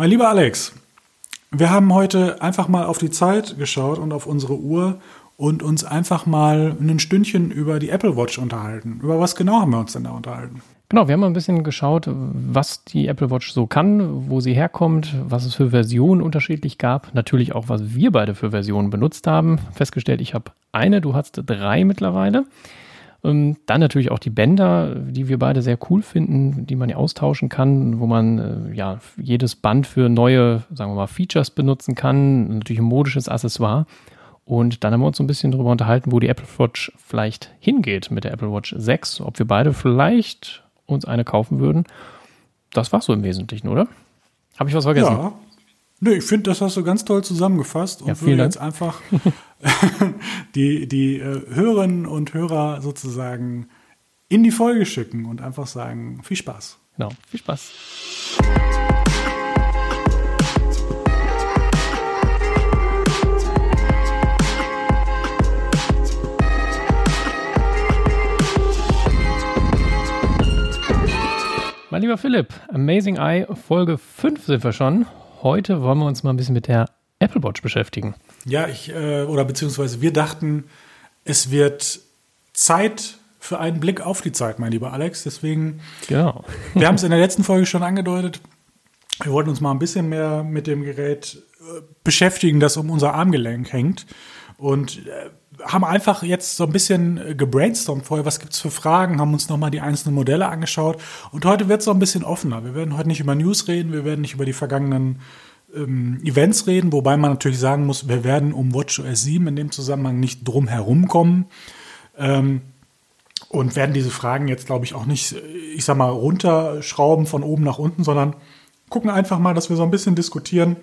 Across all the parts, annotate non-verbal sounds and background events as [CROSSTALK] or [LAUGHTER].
Mein lieber Alex, wir haben heute einfach mal auf die Zeit geschaut und auf unsere Uhr und uns einfach mal ein Stündchen über die Apple Watch unterhalten. Über was genau haben wir uns denn da unterhalten? Genau, wir haben ein bisschen geschaut, was die Apple Watch so kann, wo sie herkommt, was es für Versionen unterschiedlich gab. Natürlich auch, was wir beide für Versionen benutzt haben. Festgestellt, ich habe eine, du hast drei mittlerweile. Ähm, dann natürlich auch die Bänder, die wir beide sehr cool finden, die man ja austauschen kann, wo man äh, ja jedes Band für neue, sagen wir mal, Features benutzen kann. Natürlich ein modisches Accessoire. Und dann haben wir uns so ein bisschen darüber unterhalten, wo die Apple Watch vielleicht hingeht mit der Apple Watch 6, ob wir beide vielleicht uns eine kaufen würden. Das war so im Wesentlichen, oder? Habe ich was vergessen? Ja. Nee, ich finde, das hast du ganz toll zusammengefasst und Ja, würde jetzt einfach [LAUGHS] die, die äh, Hörerinnen und Hörer sozusagen in die Folge schicken und einfach sagen, viel Spaß. Genau. Viel Spaß. Mein lieber Philipp, Amazing Eye, Folge 5 sind wir schon. Heute wollen wir uns mal ein bisschen mit der Apple Watch beschäftigen. Ja, ich, äh, oder beziehungsweise wir dachten, es wird Zeit für einen Blick auf die Zeit, mein lieber Alex. Deswegen, Genau. wir haben es [LAUGHS] in der letzten Folge schon angedeutet. Wir wollten uns mal ein bisschen mehr mit dem Gerät äh, beschäftigen, das um unser Armgelenk hängt. Und äh, haben einfach jetzt so ein bisschen äh, gebrainstormt vorher, was gibt's für Fragen, haben uns nochmal die einzelnen Modelle angeschaut. Und heute wird es so ein bisschen offener. Wir werden heute nicht über News reden, wir werden nicht über die vergangenen ähm, Events reden, wobei man natürlich sagen muss, wir werden um WatchOS 7 in dem Zusammenhang nicht drum herum kommen. Ähm, und werden diese Fragen jetzt, glaube ich, auch nicht, äh, ich sag mal, runterschrauben von oben nach unten, sondern gucken einfach mal, dass wir so ein bisschen diskutieren,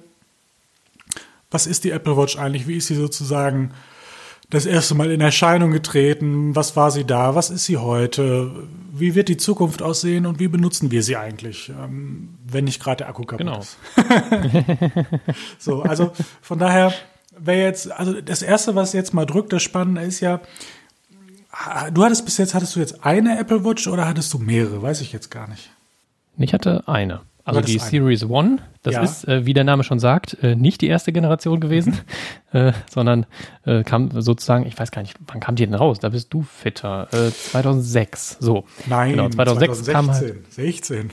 was ist die Apple Watch eigentlich, wie ist sie sozusagen das erste Mal in Erscheinung getreten, was war sie da, was ist sie heute, wie wird die Zukunft aussehen und wie benutzen wir sie eigentlich, ähm, wenn nicht gerade der Akku kaputt Genau. ist. [LAUGHS] so, also von daher wäre jetzt, also das erste, was jetzt mal drückt, das Spannende ist ja, du hattest bis jetzt, hattest du jetzt eine Apple Watch oder hattest du mehrere? Weiß ich jetzt gar nicht. Ich hatte eine. Also die. Series One. Das Ja. ist, äh, wie der Name schon sagt, äh, nicht die erste Generation gewesen, Mhm. [LAUGHS] äh, sondern äh, kam sozusagen, ich weiß gar nicht, wann kam die denn raus? Da bist du fitter. Äh, 2006. So. Nein, Genau, 2006 kam halt. 2016, 16.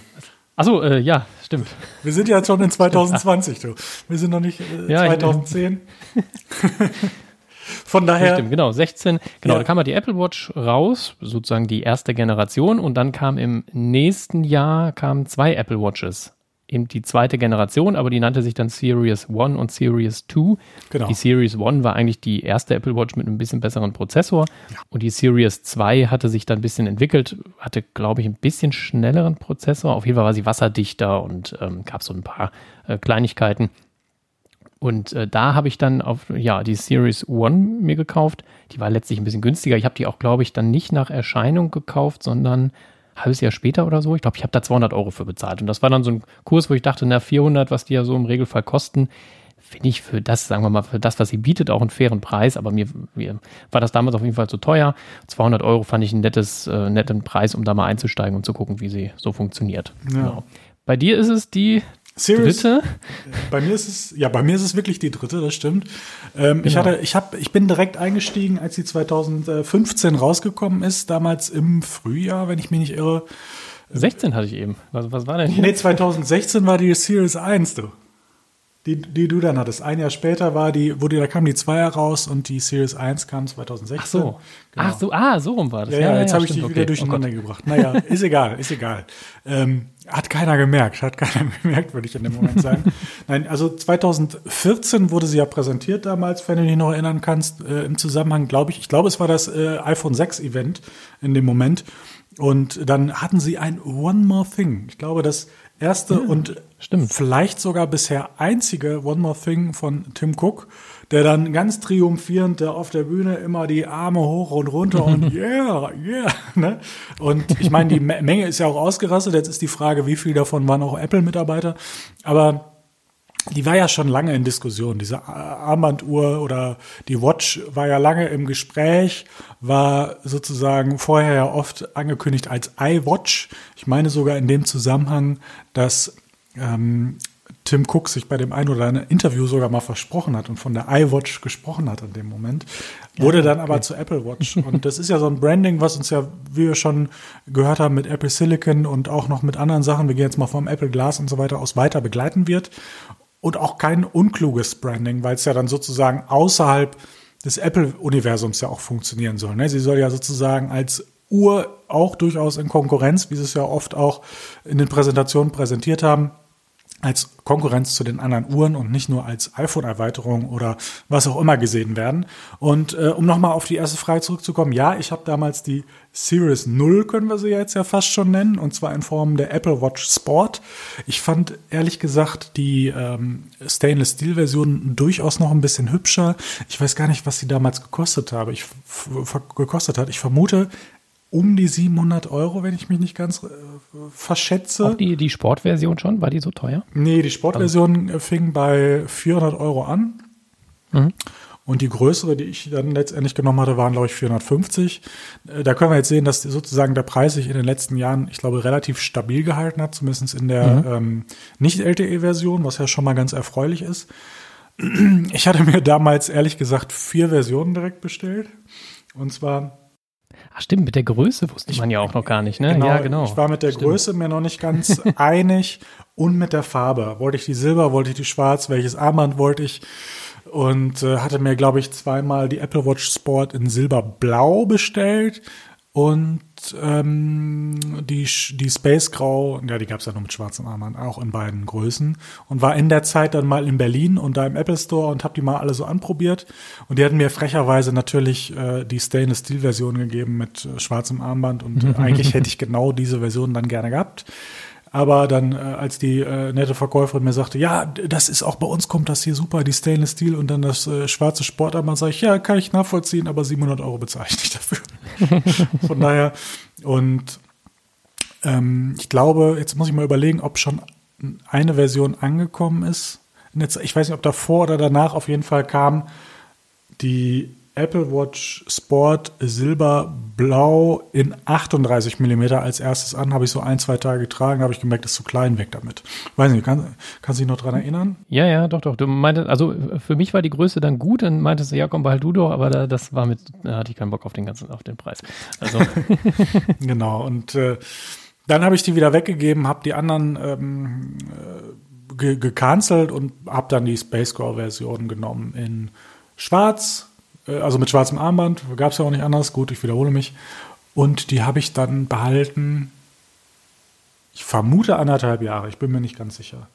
Achso, äh, ja, stimmt. Wir sind ja jetzt schon in [LAUGHS] 2020, du. Wir sind noch nicht äh, Ja, ich- 2010. [LAUGHS] Von daher, Stimmt, genau, 16. Genau, Ja. da kam halt die Apple Watch raus, sozusagen die erste Generation und dann kam im nächsten Jahr kamen zwei Apple Watches. Eben die zweite Generation, aber die nannte sich dann Series 1 und Series 2. Genau. Die Series 1 war eigentlich die erste Apple Watch mit einem bisschen besseren Prozessor und die Series 2 hatte sich dann ein bisschen entwickelt, hatte, glaube ich, ein bisschen schnelleren Prozessor. Auf jeden Fall war sie wasserdichter und ähm, gab so ein paar äh, Kleinigkeiten. Und äh, da habe ich dann auf ja die Series One mir gekauft. Die war letztlich ein bisschen günstiger. Ich habe die auch, glaube ich, dann nicht nach Erscheinung gekauft, sondern ein halbes Jahr später oder so. Ich glaube, ich habe da 200 Euro für bezahlt. Und das war dann so ein Kurs, wo ich dachte, na 400, was die ja so im Regelfall kosten, finde ich für das, sagen wir mal, für das, was sie bietet, auch einen fairen Preis. Aber mir, mir war das damals auf jeden Fall zu teuer. 200 Euro fand ich einen nettes, äh, netten Preis, um da mal einzusteigen und zu gucken, wie sie so funktioniert. Genau. Bei dir ist es die Series, dritte. bei mir ist es, ja, bei mir ist es wirklich die dritte, das stimmt. Ähm, Ich Genau. hatte, ich habe, ich bin direkt eingestiegen, als die 2015 rausgekommen ist, damals im Frühjahr, wenn ich mich nicht irre. 16 hatte ich eben. Was, was war denn hier? Nee, 2016 war die Series 1, du. Die, die du dann hattest. Ein Jahr später war die, wurde, da kam die 2 raus und die Series 1 kam 2016. Ach so. Genau. Ach so, ah, so rum war das. Ja, ja, jetzt habe ich dich okay. wieder Oh durcheinander Gott. gebracht. Naja, [LAUGHS] ist egal, ist egal. Ähm, hat keiner gemerkt, hat keiner [LAUGHS] gemerkt, würde ich in dem Moment sagen. [LAUGHS] Nein, also 2014 wurde sie ja präsentiert damals, wenn du dich noch erinnern kannst, äh, im Zusammenhang, glaube ich, ich glaube, es war das äh, iPhone 6 Event in dem Moment. Und dann hatten sie ein One More Thing. Ich glaube, das erste und stimmt. vielleicht sogar bisher einzige One More Thing von Tim Cook, der dann ganz triumphierend da auf der Bühne immer die Arme hoch und runter und [LAUGHS] yeah, yeah. Ne? Und ich meine, die Me- [LAUGHS] Menge ist ja auch ausgerastet. Jetzt ist die Frage, wie viel davon waren auch Apple-Mitarbeiter. Aber die war ja schon lange in Diskussion. Diese Armbanduhr oder die Watch war ja lange im Gespräch, war sozusagen vorher ja oft angekündigt als iWatch. Ich meine sogar in dem Zusammenhang, dass ähm, Tim Cook sich bei dem einen oder anderen Interview sogar mal versprochen hat und von der iWatch gesprochen hat in dem Moment, wurde ja, dann aber zu Apple Watch. [LAUGHS] Und das ist ja so ein Branding, was uns ja, wie wir schon gehört haben, mit Apple Silicon und auch noch mit anderen Sachen, wir gehen jetzt mal vom Apple Glass und so weiter aus, weiter begleiten wird. Und auch kein unkluges Branding, weil es ja dann sozusagen außerhalb des Apple-Universums ja auch funktionieren soll. Ne? Sie soll ja sozusagen als Uhr auch durchaus in Konkurrenz, wie sie es ja oft auch in den Präsentationen präsentiert haben, als Konkurrenz zu den anderen Uhren und nicht nur als iPhone-Erweiterung oder was auch immer gesehen werden. Und äh, um nochmal auf die erste Frage zurückzukommen, ja, ich habe damals die Series 0, können wir sie jetzt ja fast schon nennen, und zwar in Form der Apple Watch Sport. Ich fand ehrlich gesagt die ähm, Stainless Steel-Version durchaus noch ein bisschen hübscher. Ich weiß gar nicht, was sie damals gekostet habe. Ich gekostet hat. Ich vermute, um die 700 Euro, wenn ich mich nicht ganz äh, verschätze. Auch die, die Sportversion schon? War die so teuer? Nee, die Sportversion also. fing bei 400 Euro an. Mhm. Und die größere, die ich dann letztendlich genommen hatte, waren, glaube ich, 450. Äh, da können wir jetzt sehen, dass sozusagen der Preis sich in den letzten Jahren, ich glaube, relativ stabil gehalten hat, zumindest in der mhm. ähm, Nicht-LTE-Version, was ja schon mal ganz erfreulich ist. Ich hatte mir damals, ehrlich gesagt, vier Versionen direkt bestellt. Und zwar Ach stimmt, mit der Größe wusste ich, man ja auch noch gar nicht, ne? Genau, ja, genau. Ich war mit der stimmt. Größe mir noch nicht ganz [LAUGHS] einig und mit der Farbe. Wollte ich die Silber, wollte ich die Schwarz, welches Armband wollte ich? Und äh, hatte mir, glaube ich, zweimal die Apple Watch Sport in Silberblau bestellt und ähm, die, die Space Grau, ja, die gab es ja nur mit schwarzem Armband, auch in beiden Größen. Und war in der Zeit dann mal in Berlin und da im Apple Store und habe die mal alle so anprobiert. Und die hatten mir frecherweise natürlich äh, die Stainless Steel Version gegeben mit äh, schwarzem Armband. Und äh, [LAUGHS] eigentlich hätte ich genau diese Version dann gerne gehabt. Aber dann, äh, als die äh, nette Verkäuferin mir sagte, ja, das ist auch bei uns kommt das hier super, die Stainless Steel und dann das äh, schwarze Sportarmband, sage ich, ja, kann ich nachvollziehen, aber 700 Euro bezahle ich nicht dafür. [LAUGHS] Von daher, und ähm, ich glaube, jetzt muss ich mal überlegen, ob schon eine Version angekommen ist. Ich weiß nicht, ob davor oder danach auf jeden Fall kam die Apple Watch Sport Silberblau in 38 mm als erstes an. Habe ich so ein, zwei Tage getragen, habe ich gemerkt, ist zu klein, weg damit. Weiß nicht, kann, kannst du dich noch dran erinnern? Ja, ja, doch, doch. Du meintest, also für mich war die Größe dann gut, dann meintest du, ja, komm, behalt du doch, aber da, das war mit, da hatte ich keinen Bock auf den ganzen, auf den Preis. Also. [LAUGHS] genau, und äh, dann habe ich die wieder weggegeben, habe die anderen ähm, äh, gecancelt und habe dann die Space Girl Version genommen in schwarz, also mit schwarzem Armband, gab es ja auch nicht anders, gut, ich wiederhole mich. Und die habe ich dann behalten, ich vermute anderthalb Jahre, ich bin mir nicht ganz sicher.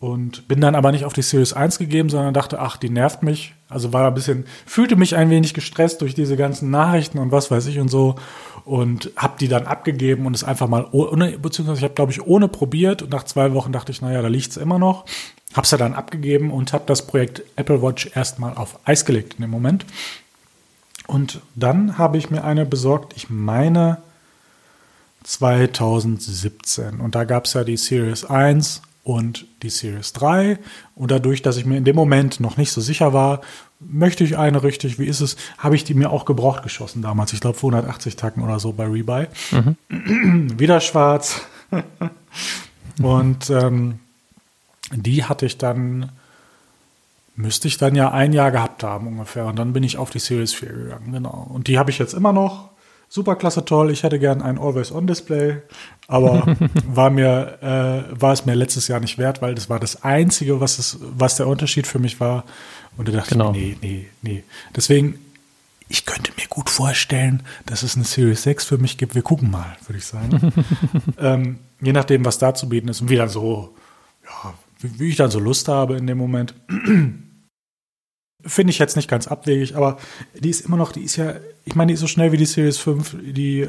Und bin dann aber nicht auf die Series 1 gegeben, sondern dachte, ach, die nervt mich. Also war ein bisschen, fühlte mich ein wenig gestresst durch diese ganzen Nachrichten und was weiß ich und so. Und habe die dann abgegeben und es einfach mal ohne, beziehungsweise ich habe, glaube ich, ohne probiert. Und nach zwei Wochen dachte ich, naja, da liegt es immer noch. Hab's ja dann abgegeben und habe das Projekt Apple Watch erstmal auf Eis gelegt in dem Moment. Und dann habe ich mir eine besorgt, ich meine 2017. Und da gab es ja die Series 1 und die Series 3. Und dadurch, dass ich mir in dem Moment noch nicht so sicher war, möchte ich eine richtig, wie ist es, habe ich die mir auch gebraucht geschossen damals. Ich glaube 280 Tacken oder so bei Rebuy. Mhm. [CLEARS THROAT] Wieder schwarz. [LAUGHS] und ähm, die hatte ich dann, müsste ich dann ja ein Jahr gehabt haben ungefähr. Und dann bin ich auf die Series 4 gegangen, genau. Und die habe ich jetzt immer noch. Super klasse, toll. Ich hätte gern ein Always-On-Display, aber [LAUGHS] war mir, äh, war es mir letztes Jahr nicht wert, weil das war das Einzige, was, es, was der Unterschied für mich war. Und da dachte genau. ich, nee, nee, nee. Deswegen, ich könnte mir gut vorstellen, dass es eine Series 6 für mich gibt. Wir gucken mal, würde ich sagen. [LAUGHS] ähm, je nachdem, was da zu bieten ist. Und wieder so, ja, wie, ich dann so Lust habe in dem Moment. Finde ich jetzt nicht ganz abwegig, aber die ist immer noch, die ist ja, ich meine, die ist so schnell wie die Series 5, die,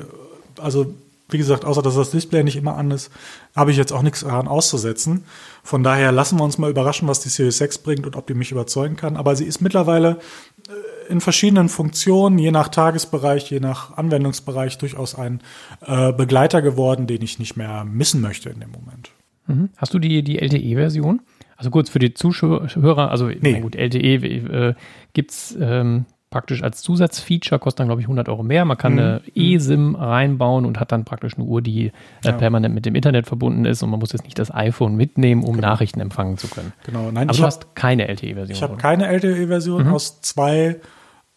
also wie gesagt, außer dass das Display nicht immer an ist, habe ich jetzt auch nichts daran auszusetzen. Von daher lassen wir uns mal überraschen, was die Series 6 bringt und ob die mich überzeugen kann. Aber sie ist mittlerweile äh, in verschiedenen Funktionen, je nach Tagesbereich, je nach Anwendungsbereich, durchaus ein äh, Begleiter geworden, den ich nicht mehr missen möchte in dem Moment. Mhm. Hast du die, die LTE-Version? Also kurz für die Zuschauer, also nee. gut, LTE äh, gibt es ähm, praktisch als Zusatzfeature, kostet dann, glaube ich, 100 Euro mehr. Man kann mhm. eine eSIM reinbauen und hat dann praktisch eine Uhr, die äh, permanent mit dem Internet verbunden ist und man muss jetzt nicht das iPhone mitnehmen, um genau. Nachrichten empfangen zu können. Genau. Nein, Aber du hast keine LTE-Version. Ich habe keine LTE-Version mhm. aus zwei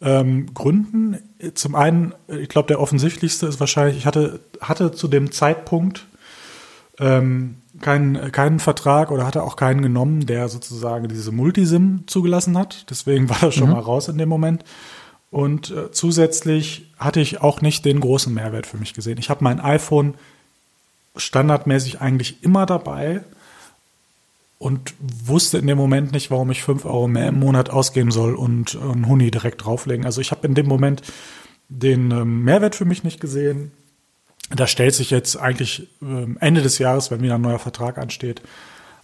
ähm, Gründen. Zum einen, ich glaube, der offensichtlichste ist wahrscheinlich, ich hatte, hatte zu dem Zeitpunkt ähm, keinen, keinen Vertrag oder hatte auch keinen genommen, der sozusagen diese Multisim zugelassen hat. Deswegen [LAUGHS] war das schon mhm. mal raus in dem Moment. Und äh, zusätzlich hatte ich auch nicht den großen Mehrwert für mich gesehen. Ich habe mein iPhone standardmäßig eigentlich immer dabei und wusste in dem Moment nicht, warum ich 5 Euro mehr im Monat ausgeben soll und einen Huni direkt drauflegen. Also ich habe in dem Moment den ähm, Mehrwert für mich nicht gesehen da stellt sich jetzt eigentlich ähm, Ende des Jahres, wenn wieder ein neuer Vertrag ansteht,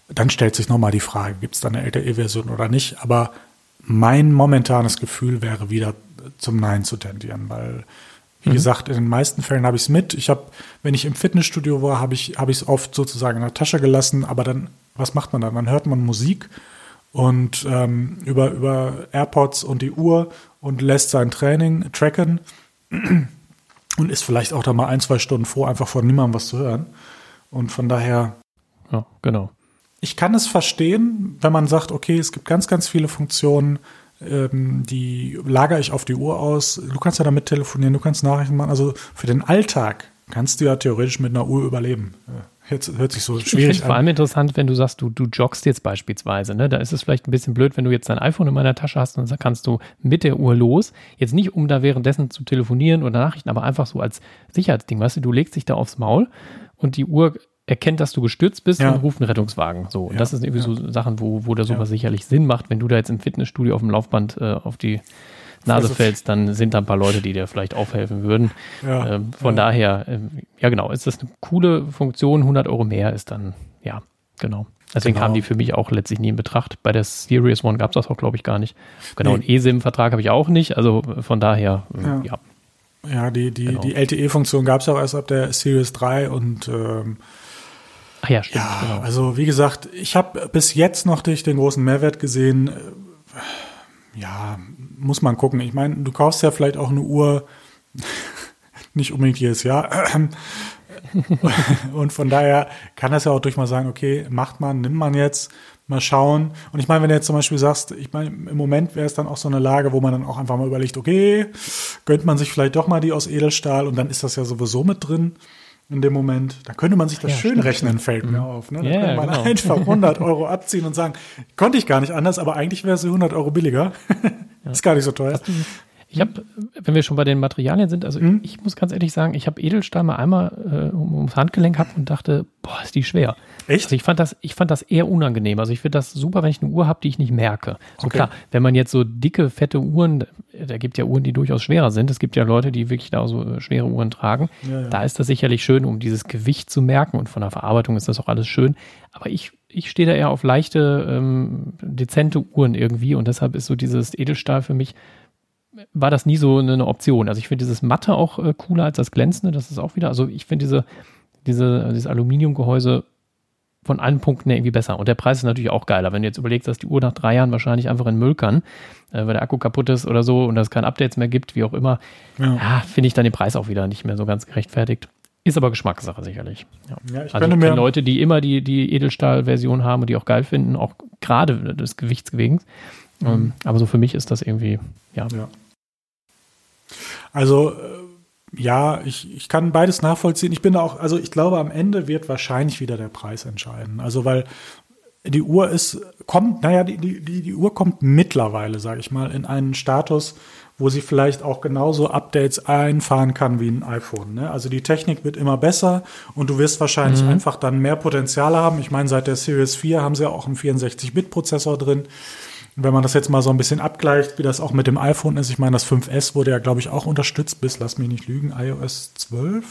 dann stellt sich nochmal die Frage, gibt es da eine LTE-Version oder nicht. Aber mein momentanes Gefühl wäre wieder zum Nein zu tendieren, weil, wie mhm. gesagt, in den meisten Fällen habe ich es mit. Ich habe, wenn ich im Fitnessstudio war, habe ich habe es oft sozusagen in der Tasche gelassen. Aber dann, was macht man dann? Dann hört man Musik und ähm, über über AirPods und die Uhr und lässt sein Training tracken und ist vielleicht auch da mal ein, zwei Stunden froh, einfach von niemandem was zu hören. Und von daher. Ja, genau. Ich kann es verstehen, wenn man sagt, okay, es gibt ganz, ganz viele Funktionen, ähm, die lagere ich auf die Uhr aus. Du kannst ja damit telefonieren, du kannst Nachrichten machen. Also für den Alltag kannst du ja theoretisch mit einer Uhr überleben. Jetzt hört sich so schwierig an. vor allem interessant, wenn du sagst, du, du joggst jetzt beispielsweise. Ne? Da ist es vielleicht ein bisschen blöd, wenn du jetzt dein iPhone in meiner Tasche hast und dann kannst du mit der Uhr los. Jetzt nicht, um da währenddessen zu telefonieren oder Nachrichten, aber einfach so als Sicherheitsding. Weißt du, du legst dich da aufs Maul und die Uhr erkennt, dass du gestürzt bist ja. und ruft einen Rettungswagen. So, ja, das sind irgendwie ja. so Sachen, wo, wo da sowas sicherlich Sinn macht, wenn du da jetzt im Fitnessstudio auf dem Laufband äh, auf die Nase also, fällst, dann sind da ein paar Leute, die dir vielleicht aufhelfen würden. Ja, ähm, von ja. daher, ähm, ja genau, ist das eine coole Funktion, 100 Euro mehr ist dann, ja, genau. Deswegen genau. kamen die für mich auch letztlich nie in Betracht. Bei der Series One gab es das auch, glaube ich, gar nicht. Genau, nee. einen eSIM-Vertrag habe ich auch nicht, also von daher, äh, ja. ja. Ja, die, die, genau. die LTE-Funktion gab es auch erst ab der Series 3 und ähm, Ach ja, stimmt. Ja, genau. also wie gesagt, ich habe bis jetzt noch nicht den großen Mehrwert gesehen. Ja, muss man gucken. Ich meine, du kaufst ja vielleicht auch eine Uhr, [LAUGHS] nicht unbedingt jedes Jahr. [LAUGHS] und von daher kann das ja auch durch mal sagen, okay, macht man, nimmt man jetzt, mal schauen. Und ich meine, wenn du jetzt zum Beispiel sagst, ich meine, im Moment wäre es dann auch so eine Lage, wo man dann auch einfach mal überlegt, okay, gönnt man sich vielleicht doch mal die aus Edelstahl und dann ist das ja sowieso mit drin in dem Moment. Da könnte man sich das ja, schön stimmt. rechnen, fällt mir mhm. auf. Ne? Da yeah, könnte man genau. [LAUGHS] einfach 100 Euro abziehen und sagen, konnte ich gar nicht anders, aber eigentlich wäre es 100 Euro billiger. Ja. [LAUGHS] Ist gar nicht so teuer. Ich habe, wenn wir schon bei den Materialien sind, also mhm. ich muss ganz ehrlich sagen, ich habe Edelstahl mal einmal äh, ums Handgelenk gehabt und dachte, boah, ist die schwer. Echt? Also ich fand das, ich fand das eher unangenehm. Also ich finde das super, wenn ich eine Uhr habe, die ich nicht merke. So okay. klar, wenn man jetzt so dicke, fette Uhren, da gibt ja Uhren, die durchaus schwerer sind. Es gibt ja Leute, die wirklich da so äh, schwere Uhren tragen. Ja, ja. Da ist das sicherlich schön, um dieses Gewicht zu merken und von der Verarbeitung ist das auch alles schön. Aber ich ich stehe da eher auf leichte, ähm, dezente Uhren irgendwie und deshalb ist so dieses Edelstahl für mich, war das nie so eine Option. Also ich finde dieses Matte auch äh, cooler als das Glänzende, das ist auch wieder, also ich finde diese, diese, dieses Aluminiumgehäuse von allen Punkten irgendwie besser. Und der Preis ist natürlich auch geiler. Wenn du jetzt überlegst, dass die Uhr nach drei Jahren wahrscheinlich einfach in Müll kann, äh, weil der Akku kaputt ist oder so und es keine Updates mehr gibt, wie auch immer, ja. ja finde ich dann den Preis auch wieder nicht mehr so ganz gerechtfertigt. Ist aber Geschmackssache sicherlich. Ja. Ja, ich also ich kenne Leute, die immer die, die Edelstahl-Version haben und die auch geil finden, auch gerade des Gewichts wegen. Mhm. Ähm, aber so für mich ist das irgendwie, ja. ja. Also, äh, ja, ich, ich kann beides nachvollziehen. Ich bin da auch, also ich glaube, am Ende wird wahrscheinlich wieder der Preis entscheiden. Also, weil die Uhr ist, kommt, naja, die, die, die Uhr kommt mittlerweile, sage ich mal, in einen Status, wo sie vielleicht auch genauso Updates einfahren kann wie ein iPhone. Ne? Also die Technik wird immer besser und du wirst wahrscheinlich mhm. einfach dann mehr Potenzial haben. Ich meine, seit der Series 4 haben sie ja auch einen 64-Bit-Prozessor drin. Wenn man das jetzt mal so ein bisschen abgleicht, wie das auch mit dem iPhone ist, ich meine, das 5S wurde ja, glaube ich, auch unterstützt bis, lass mich nicht lügen, iOS 12.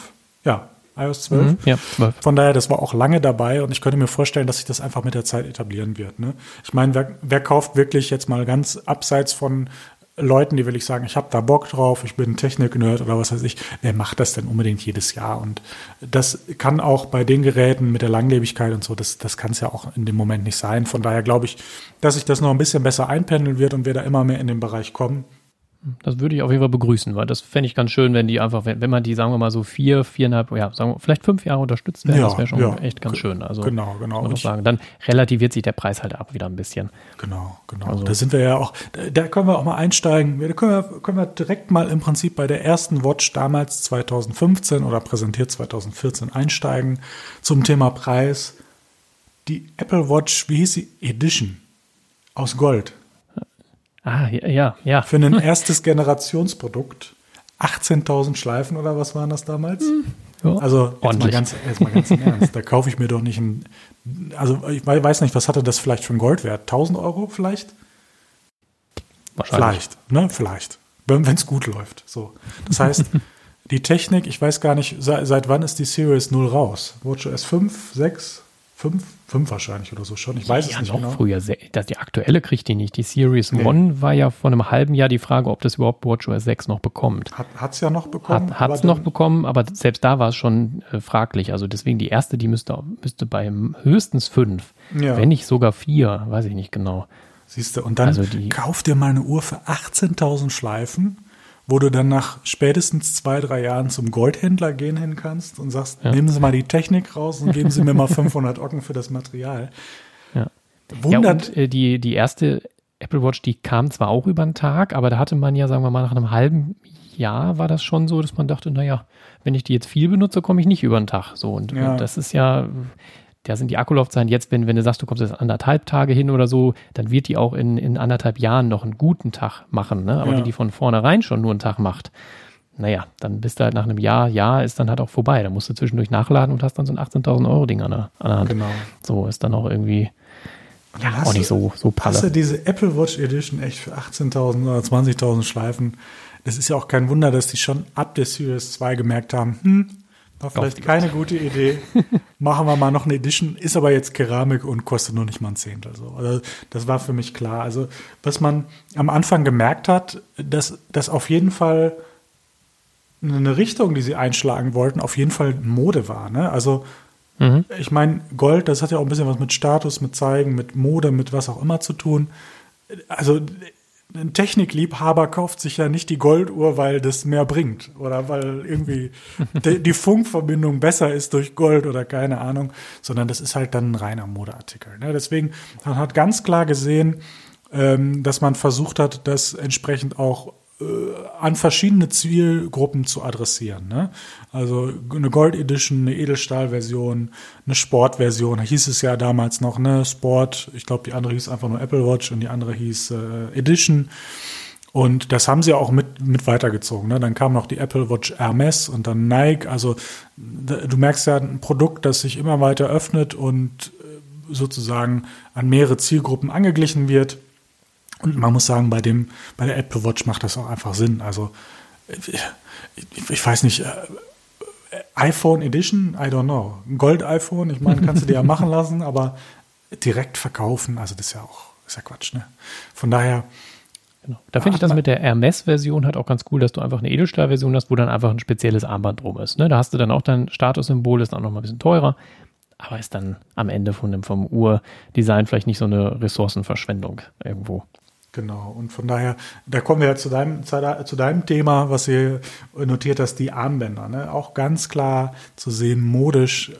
Ja, iOS 12. Mhm, ja, 12. Von daher, das war auch lange dabei und ich könnte mir vorstellen, dass sich das einfach mit der Zeit etablieren wird. Ne? Ich meine, wer, wer kauft wirklich jetzt mal ganz abseits von Leuten, die will ich sagen, ich habe da Bock drauf, ich bin Technik-Nerd oder was weiß ich, wer macht das denn unbedingt jedes Jahr? Und das kann auch bei den Geräten mit der Langlebigkeit und so, das, das kann es ja auch in dem Moment nicht sein. Von daher glaube ich, dass sich das noch ein bisschen besser einpendeln wird und wir da immer mehr in den Bereich kommen. Das würde ich auf jeden Fall begrüßen, weil das fände ich ganz schön, wenn die einfach, wenn, wenn man die, sagen wir mal, so vier, viereinhalb, ja, sagen wir, vielleicht fünf Jahre unterstützt werden, Ja, das wäre schon ja. echt ganz schön. Also, Genau, genau. ich- sagen. Dann relativiert sich der Preis halt ab wieder ein bisschen. Genau, genau. Also- da sind wir ja auch, da, da können wir auch mal einsteigen. Da können wir, können wir direkt mal im Prinzip bei der ersten Watch damals 2015 oder präsentiert 2014 einsteigen zum Thema Preis. Die Apple Watch, wie hieß sie? Edition. Aus Gold. Ah, ja, ja. Für ein erstes Generationsprodukt. 18.000 Schleifen oder was waren das damals? Ja, Also jetzt mal, ganz, jetzt mal ganz im [LAUGHS] Ernst. Da kaufe ich mir doch nicht ein, also ich wei- weiß nicht, was hatte das vielleicht für einen Goldwert? 1000 Euro vielleicht? Wahrscheinlich. Vielleicht, ne? Vielleicht. Wenn es gut läuft. So. Das heißt, [LAUGHS] die Technik, ich weiß gar nicht, seit, seit wann ist die Series 0 raus? WatchOS 5, 6, 5? 5 wahrscheinlich oder so schon. Ich weiß ja, es nicht noch genau. früher. Se- Das, die aktuelle kriegt die nicht. Die Series Nee. One war ja vor einem halben Jahr die Frage, ob das überhaupt WatchOS 6 noch bekommt. Hat es ja noch bekommen. Hat es noch bekommen, aber selbst da war es schon äh, fraglich. Also deswegen die erste, die müsste, müsste bei höchstens fünf, Ja. wenn nicht sogar vier, weiß ich nicht genau. Siehst du, und dann Also die- kauf dir mal eine Uhr für 18.000 Schleifen, wo du dann nach spätestens zwei, drei Jahren zum Goldhändler gehen hin kannst und sagst, nehmen Sie mal die Technik raus und geben Sie mir mal [LAUGHS] 500 Ocken für das Material. Ja. Ja, Wundert, und äh, die, die erste Apple Watch, die kam zwar auch über den Tag, aber da hatte man ja, sagen wir mal, nach einem halben Jahr war das schon so, dass man dachte, naja, wenn ich die jetzt viel benutze, komme ich nicht über den Tag. So, und, Ja. und das ist ja, da sind die Akkulaufzeiten jetzt, wenn, wenn du sagst, du kommst jetzt anderthalb Tage hin oder so, dann wird die auch in, in anderthalb Jahren noch einen guten Tag machen. Ne? Aber Ja. wenn die von vornherein schon nur einen Tag macht, naja, dann bist du halt nach einem Jahr, Jahr ist dann halt auch vorbei. Da musst du zwischendurch nachladen und hast dann so ein 18.000 Euro Ding an der, an der Hand. genau. So ist dann auch irgendwie ja, auch nicht so, so Hast du diese Apple Watch Edition echt für 18.000 oder 20.000 Schleifen? Das ist ja auch kein Wunder, dass die schon ab der Series 2 gemerkt haben, hm, war vielleicht keine gute Idee. [LAUGHS] Machen wir mal noch eine Edition, ist aber jetzt Keramik und kostet nur nicht mal ein Zehntel. So. Also das war für mich klar. Also was man am Anfang gemerkt hat, dass das auf jeden Fall eine Richtung, die sie einschlagen wollten, auf jeden Fall Mode war. Ne? Also Mhm. ich meine, Gold, das hat ja auch ein bisschen was mit Status, mit Zeigen, mit Mode, mit was auch immer zu tun. Also ein Technikliebhaber kauft sich ja nicht die Golduhr, weil das mehr bringt oder weil irgendwie [LAUGHS] die, Funkverbindung besser ist durch Gold oder keine Ahnung, sondern das ist halt dann ein reiner Modeartikel. Ne? Deswegen, man hat ganz klar gesehen, ähm, dass man versucht hat, das entsprechend auch an verschiedene Zielgruppen zu adressieren. Ne? Also eine Gold Edition, eine Edelstahl-Version, eine Sport-Version, hieß es ja damals noch, ne? Sport, ich glaube, die andere hieß einfach nur Apple Watch und die andere hieß äh, Edition. Und das haben sie auch mit, mit weitergezogen. Ne? Dann kam noch die Apple Watch Hermes und dann Nike. Also du merkst ja ein Produkt, das sich immer weiter öffnet und äh, sozusagen an mehrere Zielgruppen angeglichen wird. Und man muss sagen, bei dem, bei der Apple Watch macht das auch einfach Sinn. Also ich, ich, weiß nicht, äh, iPhone Edition, I don't know. Ein Gold-iPhone, ich meine, kannst du dir ja [LAUGHS] machen lassen, aber direkt verkaufen, also das ist ja auch, ist ja Quatsch, ne? Von daher, Genau. Da finde ich das mit der Hermes-Version halt auch ganz cool, dass du einfach eine Edelstahl-Version hast, wo dann einfach ein spezielles Armband drum ist. Ne? Da hast du dann auch dein Statussymbol, ist auch noch mal ein bisschen teurer, aber ist dann am Ende von dem, vom Uhrdesign vielleicht nicht so eine Ressourcenverschwendung irgendwo. Genau, und von daher, da kommen wir ja zu deinem, zu de- zu deinem Thema, was ihr notiert hast, die Armbänder. Ne? Auch ganz klar zu sehen, modisch, äh,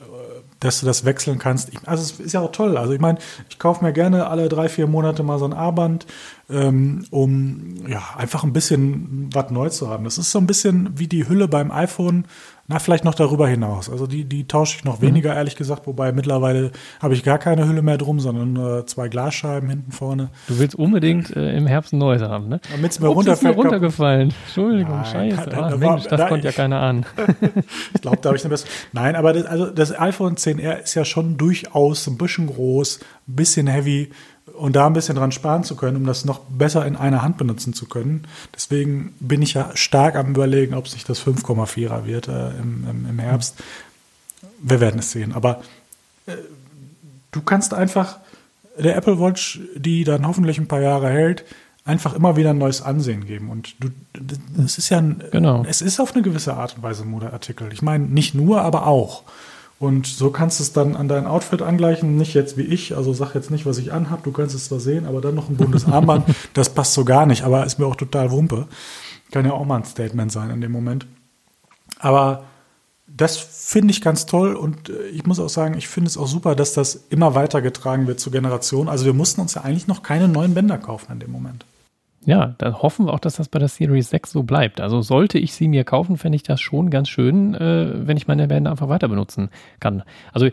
dass du das wechseln kannst. Ich, also es ist ja auch toll. Also ich meine, ich kaufe mir gerne alle drei, vier Monate mal so ein Armband, ähm, um ja einfach ein bisschen was neu zu haben. Das ist so ein bisschen wie die Hülle beim iPhone, na, vielleicht noch darüber hinaus. Also die, die tausche ich noch weniger, ehrlich gesagt, wobei mittlerweile habe ich gar keine Hülle mehr drum, sondern nur zwei Glasscheiben hinten vorne. Du willst unbedingt äh, im Herbst ein neues haben, ne? Damit's mir Ups, ist mir runterfällt, runtergefallen. Entschuldigung, Nein, scheiße. da- Ah, da Mensch, war- das da- konnte ja keiner an. [LAUGHS] Ich glaube, da habe ich eine bessere. Nein, aber das, also das iPhone 10R ist ja schon durchaus ein bisschen groß, ein bisschen heavy und da ein bisschen dran sparen zu können, um das noch besser in einer Hand benutzen zu können. Deswegen bin ich ja stark am überlegen, ob sich das 5,4er wird äh, im, im, im Herbst. Wir werden es sehen. Aber äh, du kannst einfach der Apple Watch, die dann hoffentlich ein paar Jahre hält, einfach immer wieder ein neues Ansehen geben. Und du, das ist ja ein, Genau. es ist auf eine gewisse Art und Weise ein Modeartikel. Ich meine, nicht nur, aber auch. Und so kannst du es dann an dein Outfit angleichen. Nicht jetzt wie ich, also sag jetzt nicht, was ich anhab, du kannst es zwar sehen, aber dann noch ein buntes Armband, [LAUGHS] das passt so gar nicht, aber ist mir auch total Wumpe. Kann ja auch mal ein Statement sein in dem Moment. Aber das finde ich ganz toll und äh, ich muss auch sagen, ich finde es auch super, dass das immer weitergetragen wird zur Generation. Also wir mussten uns ja eigentlich noch keine neuen Bänder kaufen in dem Moment. Ja, dann hoffen wir auch, dass das bei der Series 6 so bleibt. Also sollte ich sie mir kaufen, fände ich das schon ganz schön, äh, wenn ich meine Bänder einfach weiter benutzen kann. Also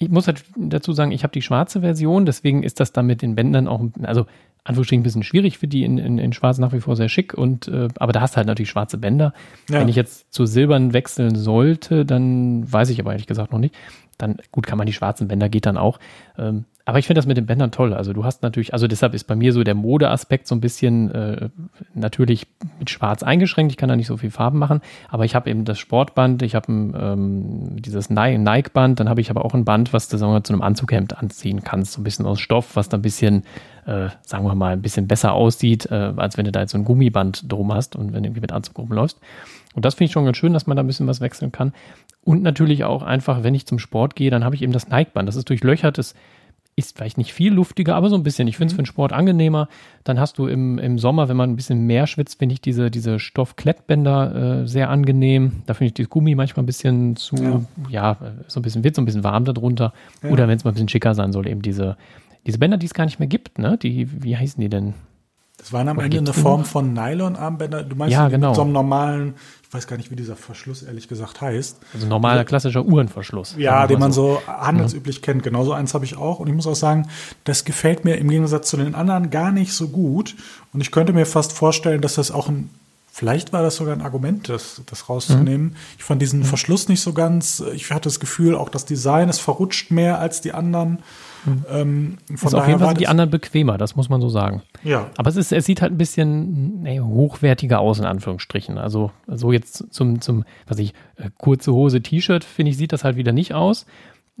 ich muss halt dazu sagen, ich habe die schwarze Version, deswegen ist das dann mit den Bändern auch, also Anführungsstrichen ein bisschen schwierig für die in, in, in Schwarz nach wie vor sehr schick und äh, aber da hast du halt natürlich schwarze Bänder. Ja. Wenn ich jetzt zu silbern wechseln sollte, dann weiß ich aber ehrlich gesagt noch nicht. Dann gut kann man die schwarzen Bänder geht dann auch. Ähm, aber ich finde das mit den Bändern toll. Also du hast natürlich, also deshalb ist bei mir so der Modeaspekt so ein bisschen äh, natürlich mit Schwarz eingeschränkt. Ich kann da nicht so viel Farben machen, aber ich habe eben das Sportband, ich habe ähm, dieses Nike-Band, dann habe ich aber auch ein Band, was du sagen wir, zu einem Anzughemd anziehen kannst, so ein bisschen aus Stoff, was da ein bisschen, äh, sagen wir mal, ein bisschen besser aussieht, äh, als wenn du da jetzt so ein Gummiband drum hast und wenn du irgendwie mit Anzug rumläufst. Und das finde ich schon ganz schön, dass man da ein bisschen was wechseln kann. Und natürlich auch einfach, wenn ich zum Sport gehe, dann habe ich eben das Nike-Band. Das ist durchlöchert, das ist vielleicht nicht viel luftiger, aber so ein bisschen. Ich finde es für den Sport angenehmer. Dann hast du im, im Sommer, wenn man ein bisschen mehr schwitzt, finde ich diese, diese Stoffklettbänder äh, sehr angenehm. Da finde ich das Gummi manchmal ein bisschen zu, ja, ja so ein bisschen, wird so ein bisschen warm darunter. Ja. Oder wenn es mal ein bisschen schicker sein soll, eben diese, diese Bänder, die es gar nicht mehr gibt, ne? Die, wie heißen die denn? Das waren am Oder Ende eine Form von Nylon-Armbänder. Du meinst ja, genau. mit so einem normalen, ich weiß gar nicht, wie dieser Verschluss ehrlich gesagt heißt. Also normaler klassischer Uhrenverschluss. Ja, den man so handelsüblich ja. kennt. Genauso eins habe ich auch. Und ich muss auch sagen, das gefällt mir im Gegensatz zu den anderen gar nicht so gut. Und ich könnte mir fast vorstellen, dass das auch ein Vielleicht war das sogar ein Argument, das, das rauszunehmen. Mhm. Ich fand diesen mhm. Verschluss nicht so ganz. Ich hatte das Gefühl, auch das Design ist verrutscht mehr als die anderen. Ähm, von ist auf jeden Fall die anderen bequemer, das muss man so sagen. Ja. Aber es, ist, es sieht halt ein bisschen nee, hochwertiger aus, in Anführungsstrichen. Also so jetzt zum, zum was ich, äh, kurze Hose, T-Shirt, finde ich, sieht das halt wieder nicht aus.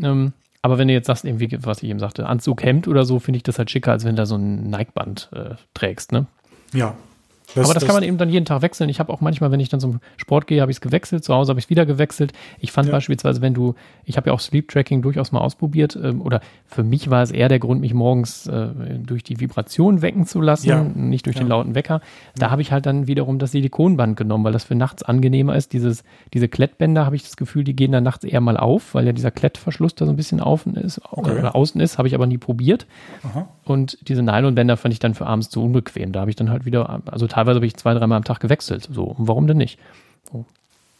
Ähm, aber wenn du jetzt sagst, irgendwie, was ich eben sagte, Anzug, Hemd oder so, finde ich das halt schicker, als wenn du da so ein Nike-Band äh, trägst, ne? Ja, das, aber das, das, kann man eben dann jeden Tag wechseln. Ich habe auch manchmal, wenn ich dann zum Sport gehe, habe ich es gewechselt. Zu Hause habe ich es wieder gewechselt. Ich fand ja. beispielsweise, wenn du, ich habe ja auch Sleep Tracking durchaus mal ausprobiert. Ähm, oder für mich war es eher der Grund, mich morgens äh, durch die Vibration wecken zu lassen, ja. nicht durch ja. den lauten Wecker. Da habe ich halt dann wiederum das Silikonband genommen, weil das für nachts angenehmer ist. Dieses, diese Klettbänder habe ich das Gefühl, die gehen dann nachts eher mal auf, weil ja dieser Klettverschluss da so ein bisschen außen ist okay. oder außen ist. Habe ich aber nie probiert. Aha. Und diese Nylonbänder fand ich dann für abends zu unbequem. Da habe ich dann halt wieder, also teilweise habe ich zwei, dreimal am Tag gewechselt. So, und warum denn nicht? So.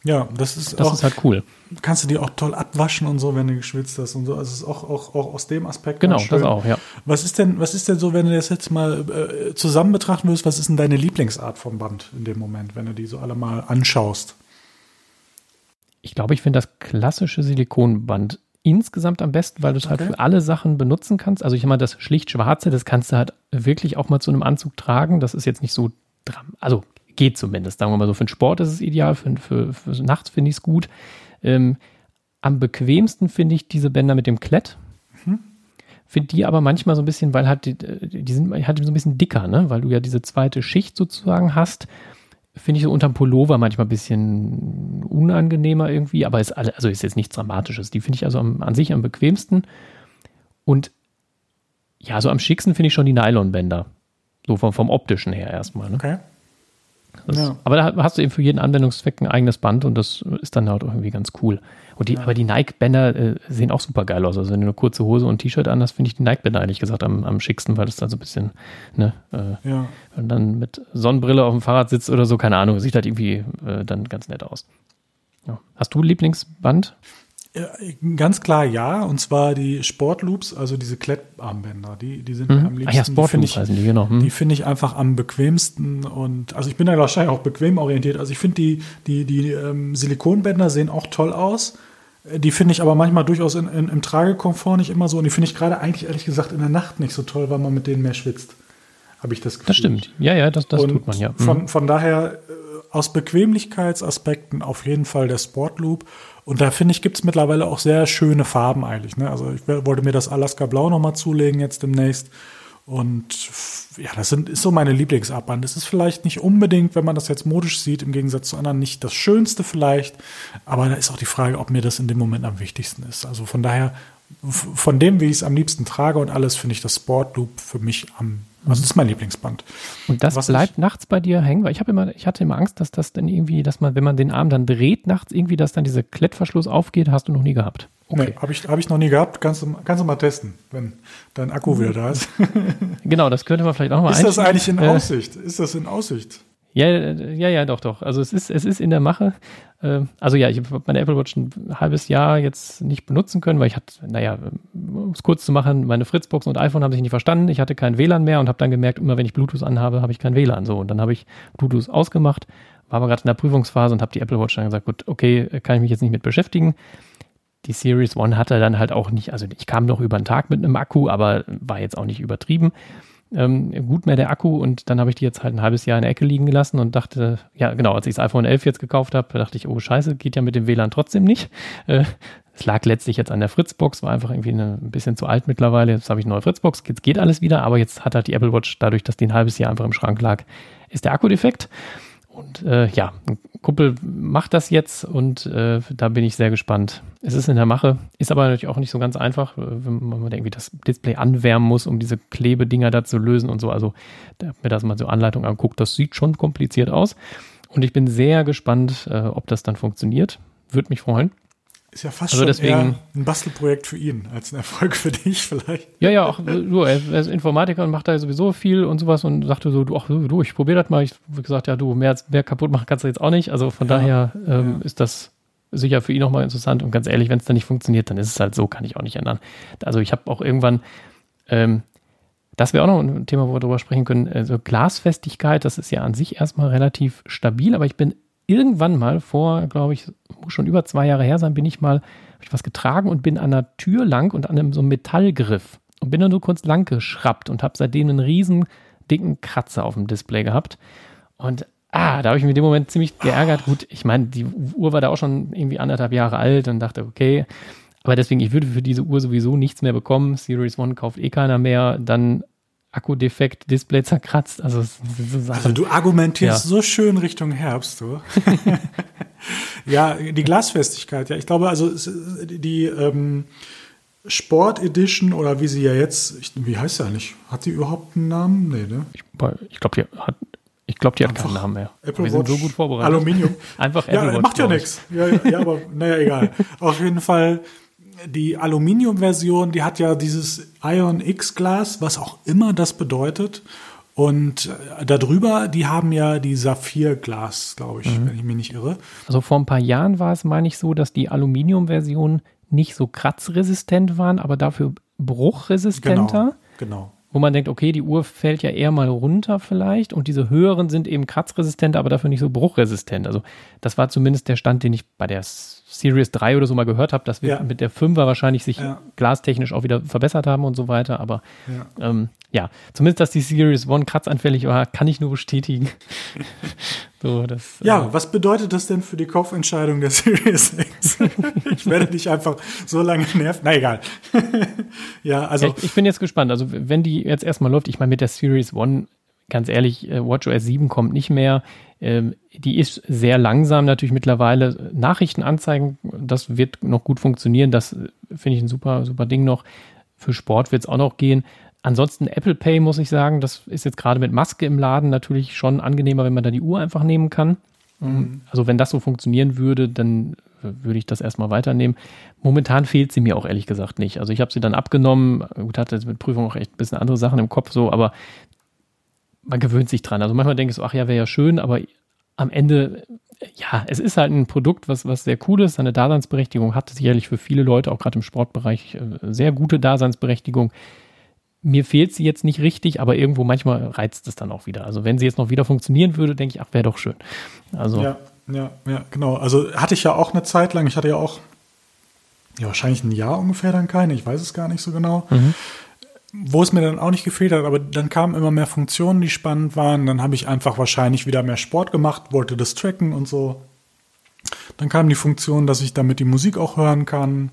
Ja, das ist das auch, ist halt cool. Kannst du die auch toll abwaschen und so, wenn du geschwitzt hast und so. Also es ist auch, auch, auch aus dem Aspekt. Genau, das auch, ja. Was ist denn, was ist denn so, wenn du das jetzt mal äh, zusammen betrachten würdest, was ist denn deine Lieblingsart vom Band in dem Moment, wenn du die so alle mal anschaust? Ich glaube, ich finde das klassische Silikonband insgesamt am besten, weil du es halt okay. für alle Sachen benutzen kannst. Also ich meine, das schlicht schwarze, das kannst du halt wirklich auch mal zu einem Anzug tragen. Das ist jetzt nicht so. Also geht zumindest. Sagen wir mal so, für den Sport ist es ideal, für, für, für nachts finde ich es gut. Ähm, am bequemsten finde ich diese Bänder mit dem Klett. Mhm. Finde die aber manchmal so ein bisschen, weil halt die, die sind halt so ein bisschen dicker, ne? Weil du ja diese zweite Schicht sozusagen hast finde ich so unterm Pullover manchmal ein bisschen unangenehmer irgendwie, aber ist also ist jetzt nichts Dramatisches. Die finde ich also am, an sich am bequemsten. Und ja, so am schicksten finde ich schon die Nylonbänder. So vom, vom optischen her erstmal. Ne? Okay. Das, ja. Aber da hast du eben für jeden Anwendungszweck ein eigenes Band und das ist dann halt irgendwie ganz cool. Und die, ja. aber die Nike-Bänder äh, sehen auch super geil aus. Also wenn du eine kurze Hose und ein T-Shirt an hast, finde ich die Nike-Bänder ehrlich gesagt am, am schicksten, weil das dann so ein bisschen, ne, äh, ja. wenn dann mit Sonnenbrille auf dem Fahrrad sitzt oder so, keine Ahnung, sieht halt irgendwie äh, dann ganz nett aus. Ja. Hast du Lieblingsband? Ganz klar ja, und zwar die Sportloops, also diese Klettarmbänder, die, die sind mhm. am liebsten. Ach ja, Sportloops heißen die, genau. Mhm. Die finde ich einfach am bequemsten und, also ich bin da wahrscheinlich auch bequem orientiert. Also ich finde die, die, die ähm, Silikonbänder sehen auch toll aus. Die finde ich aber manchmal durchaus in, in, im Tragekomfort nicht immer so und die finde ich gerade eigentlich ehrlich gesagt in der Nacht nicht so toll, weil man mit denen mehr schwitzt. Habe ich das Gefühl. Das stimmt. Ja, ja, das, das tut man ja. Mhm. Von, von daher äh, aus Bequemlichkeitsaspekten auf jeden Fall der Sportloop. Und da finde ich, gibt es mittlerweile auch sehr schöne Farben eigentlich. Ne? Also ich wollte mir das Alaska Blau nochmal zulegen jetzt demnächst. Und ja, das sind, ist so meine Lieblingsarmband. Das ist vielleicht nicht unbedingt, wenn man das jetzt modisch sieht, im Gegensatz zu anderen, nicht das Schönste vielleicht. Aber da ist auch die Frage, ob mir das in dem Moment am wichtigsten ist. Also von daher, von dem, wie ich es am liebsten trage und alles, finde ich das Sportloop für mich am also das ist mein Lieblingsband. Und das Was bleibt ich, nachts bei dir hängen, weil ich habe immer, ich hatte immer Angst, dass das dann irgendwie, dass man, wenn man den Arm dann dreht nachts, irgendwie, dass dann dieser Klettverschluss aufgeht, hast du noch nie gehabt. Okay. Nee, habe ich, hab ich noch nie gehabt. Kannst du, kannst du mal testen, wenn dein Akku wieder da ist. genau, das könnte man vielleicht auch mal Ist das eigentlich in äh, Aussicht? Ist das in Aussicht? Ja, ja, ja, doch, doch. Also es ist, es ist in der Mache. Ähm, also ja, ich habe meine Apple Watch ein halbes Jahr jetzt nicht benutzen können, weil ich hatte, naja, um es kurz zu machen, meine Fritzbox und iPhone haben sich nicht verstanden. Ich hatte kein WLAN mehr und habe dann gemerkt, immer wenn ich Bluetooth anhabe, habe ich kein WLAN. So, und dann habe ich Bluetooth ausgemacht, war aber gerade in der Prüfungsphase und habe die Apple Watch dann gesagt, gut, okay, kann ich mich jetzt nicht mit beschäftigen die Series One hatte dann halt auch nicht, also ich kam noch über den Tag mit einem Akku, aber war jetzt auch nicht übertrieben. Ähm, gut mehr der Akku und dann habe ich die jetzt halt ein halbes Jahr in der Ecke liegen gelassen und dachte, ja genau, als ich das iPhone 11 jetzt gekauft habe, dachte ich, oh scheiße, geht ja mit dem WLAN trotzdem nicht. Äh, es lag letztlich jetzt an der Fritzbox, war einfach irgendwie eine, ein bisschen zu alt mittlerweile. Jetzt habe ich eine neue Fritzbox, jetzt geht alles wieder, aber jetzt hat halt die Apple Watch, dadurch, dass die ein halbes Jahr einfach im Schrank lag, ist der Akku defekt. Und äh, ja, Kumpel macht das jetzt und äh, da bin ich sehr gespannt. Es ist in der Mache, ist aber natürlich auch nicht so ganz einfach, äh, wenn man irgendwie das Display anwärmen muss, um diese Klebedinger da zu lösen und so. Also da mir das mal so Anleitung anguckt, das sieht schon kompliziert aus. Und ich bin sehr gespannt, äh, ob das dann funktioniert. Würde mich freuen. Ist ja fast also schon deswegen, ein Bastelprojekt für ihn, als ein Erfolg [LAUGHS] für dich vielleicht. Ja, ja, auch so, er ist Informatiker und macht da sowieso viel und sowas und sagte so, du, ach, du ich probiere das mal. Ich habe gesagt, ja, du, mehr, mehr kaputt machen kannst du jetzt auch nicht. Also von ja, daher ähm, ja. ist das sicher für ihn nochmal interessant und ganz ehrlich, wenn es dann nicht funktioniert, dann ist es halt so, kann ich auch nicht ändern. Also ich habe auch irgendwann, ähm, das wäre auch noch ein Thema, wo wir drüber sprechen können, also Glasfestigkeit, das ist ja an sich erstmal relativ stabil, aber ich bin irgendwann mal vor, glaube ich, muss schon über zwei Jahre her sein, bin ich mal, habe ich was getragen und bin an einer Tür lang und an einem so einem Metallgriff und bin dann so kurz lang geschraubt und habe seitdem einen riesen dicken Kratzer auf dem Display gehabt. Und ah, da habe ich mich in dem Moment ziemlich geärgert. Gut, ich meine, die Uhr war da auch schon irgendwie anderthalb Jahre alt und dachte, okay, aber deswegen, ich würde für diese Uhr sowieso nichts mehr bekommen. Series One kauft eh keiner mehr. Dann Akkudefekt, Display zerkratzt. Also, so also du argumentierst ja. so schön Richtung Herbst, du. [LAUGHS] ja, die Glasfestigkeit, ja. Ich glaube, also die ähm, Sport Edition oder wie sie ja jetzt, ich, wie heißt sie eigentlich? Hat die überhaupt einen Namen? Nee, ne? Ich, ich glaube, die hat ich glaube, die hat keinen Namen mehr. Apple Wir sind Watch, so gut vorbereitet. Aluminium. [LAUGHS] Einfach Apple ja, Watch. Macht ja nichts. Ja, ja, aber naja, egal. [LAUGHS] Auf jeden Fall die Aluminium-Version, die hat ja dieses Ion X-Glas, was auch immer das bedeutet. Und äh, darüber, die haben ja die Saphir-Glas, glaube ich, mhm. wenn ich mich nicht irre. Also vor ein paar Jahren war es, meine ich, so, dass die Aluminium-Versionen nicht so kratzresistent waren, aber dafür bruchresistenter. Genau, genau. Wo man denkt, okay, die Uhr fällt ja eher mal runter vielleicht und diese höheren sind eben kratzresistent, aber dafür nicht so bruchresistent. Also das war zumindest der Stand, den ich bei der Series 3 oder so mal gehört habe, dass wir ja. mit der 5er wahrscheinlich sich ja. glastechnisch auch wieder verbessert haben und so weiter. Aber ja. Ähm, ja, zumindest, dass die Series 1 kratzanfällig war, kann ich nur bestätigen. [LAUGHS] so, das, ja, äh, was bedeutet das denn für die Kaufentscheidung der [LAUGHS] Series X? ich werde dich einfach so lange nerven. Na egal. [LAUGHS] ja, also. Ich, ich, bin jetzt gespannt. Also, wenn die jetzt erstmal läuft, ich meine, mit der Series 1 ganz ehrlich, äh, WatchOS 7 kommt nicht mehr. Ähm, die ist sehr langsam natürlich mittlerweile. Nachrichten anzeigen, das wird noch gut funktionieren. Das äh, finde ich ein super, super Ding noch. Für Sport wird es auch noch gehen. Ansonsten Apple Pay muss ich sagen, das ist jetzt gerade mit Maske im Laden natürlich schon angenehmer, wenn man da die Uhr einfach nehmen kann. Mhm. Also wenn das so funktionieren würde, dann äh, würde ich das erstmal weiternehmen. Momentan fehlt sie mir auch ehrlich gesagt nicht. Also ich habe sie dann abgenommen. Gut, hatte mit Prüfung auch echt ein bisschen andere Sachen im Kopf so, aber man gewöhnt sich dran. Also manchmal denke ich so, ach ja, wäre ja schön, aber am Ende, ja, es ist halt ein Produkt, was, was sehr cool ist, seine Daseinsberechtigung hat sicherlich für viele Leute, auch gerade im Sportbereich, äh, sehr gute Daseinsberechtigung. Mir fehlt sie jetzt nicht richtig, aber irgendwo manchmal reizt es dann auch wieder. Also wenn sie jetzt noch wieder funktionieren würde, denke ich, ach, wäre doch schön. Also. Ja, ja, ja, genau. Also hatte ich ja auch eine Zeit lang, ich hatte ja auch ja, wahrscheinlich ein Jahr ungefähr dann keine, ich weiß es gar nicht so genau. Mhm wo es mir dann auch nicht gefehlt hat, aber dann kamen immer mehr Funktionen, die spannend waren. Dann habe ich einfach wahrscheinlich wieder mehr Sport gemacht, wollte das tracken und so. Dann kam die Funktion, dass ich damit die Musik auch hören kann.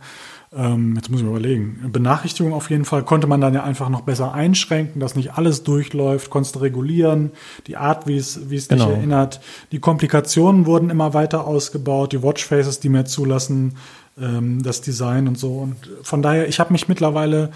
Ähm, jetzt muss ich mir überlegen. Benachrichtigung auf jeden Fall konnte man dann ja einfach noch besser einschränken, dass nicht alles durchläuft, konntest regulieren, die Art, wie es, wie es genau. dich erinnert. Die Komplikationen wurden immer weiter ausgebaut, die Watchfaces, die mehr zulassen, ähm, das Design und so. Und von daher, ich habe mich mittlerweile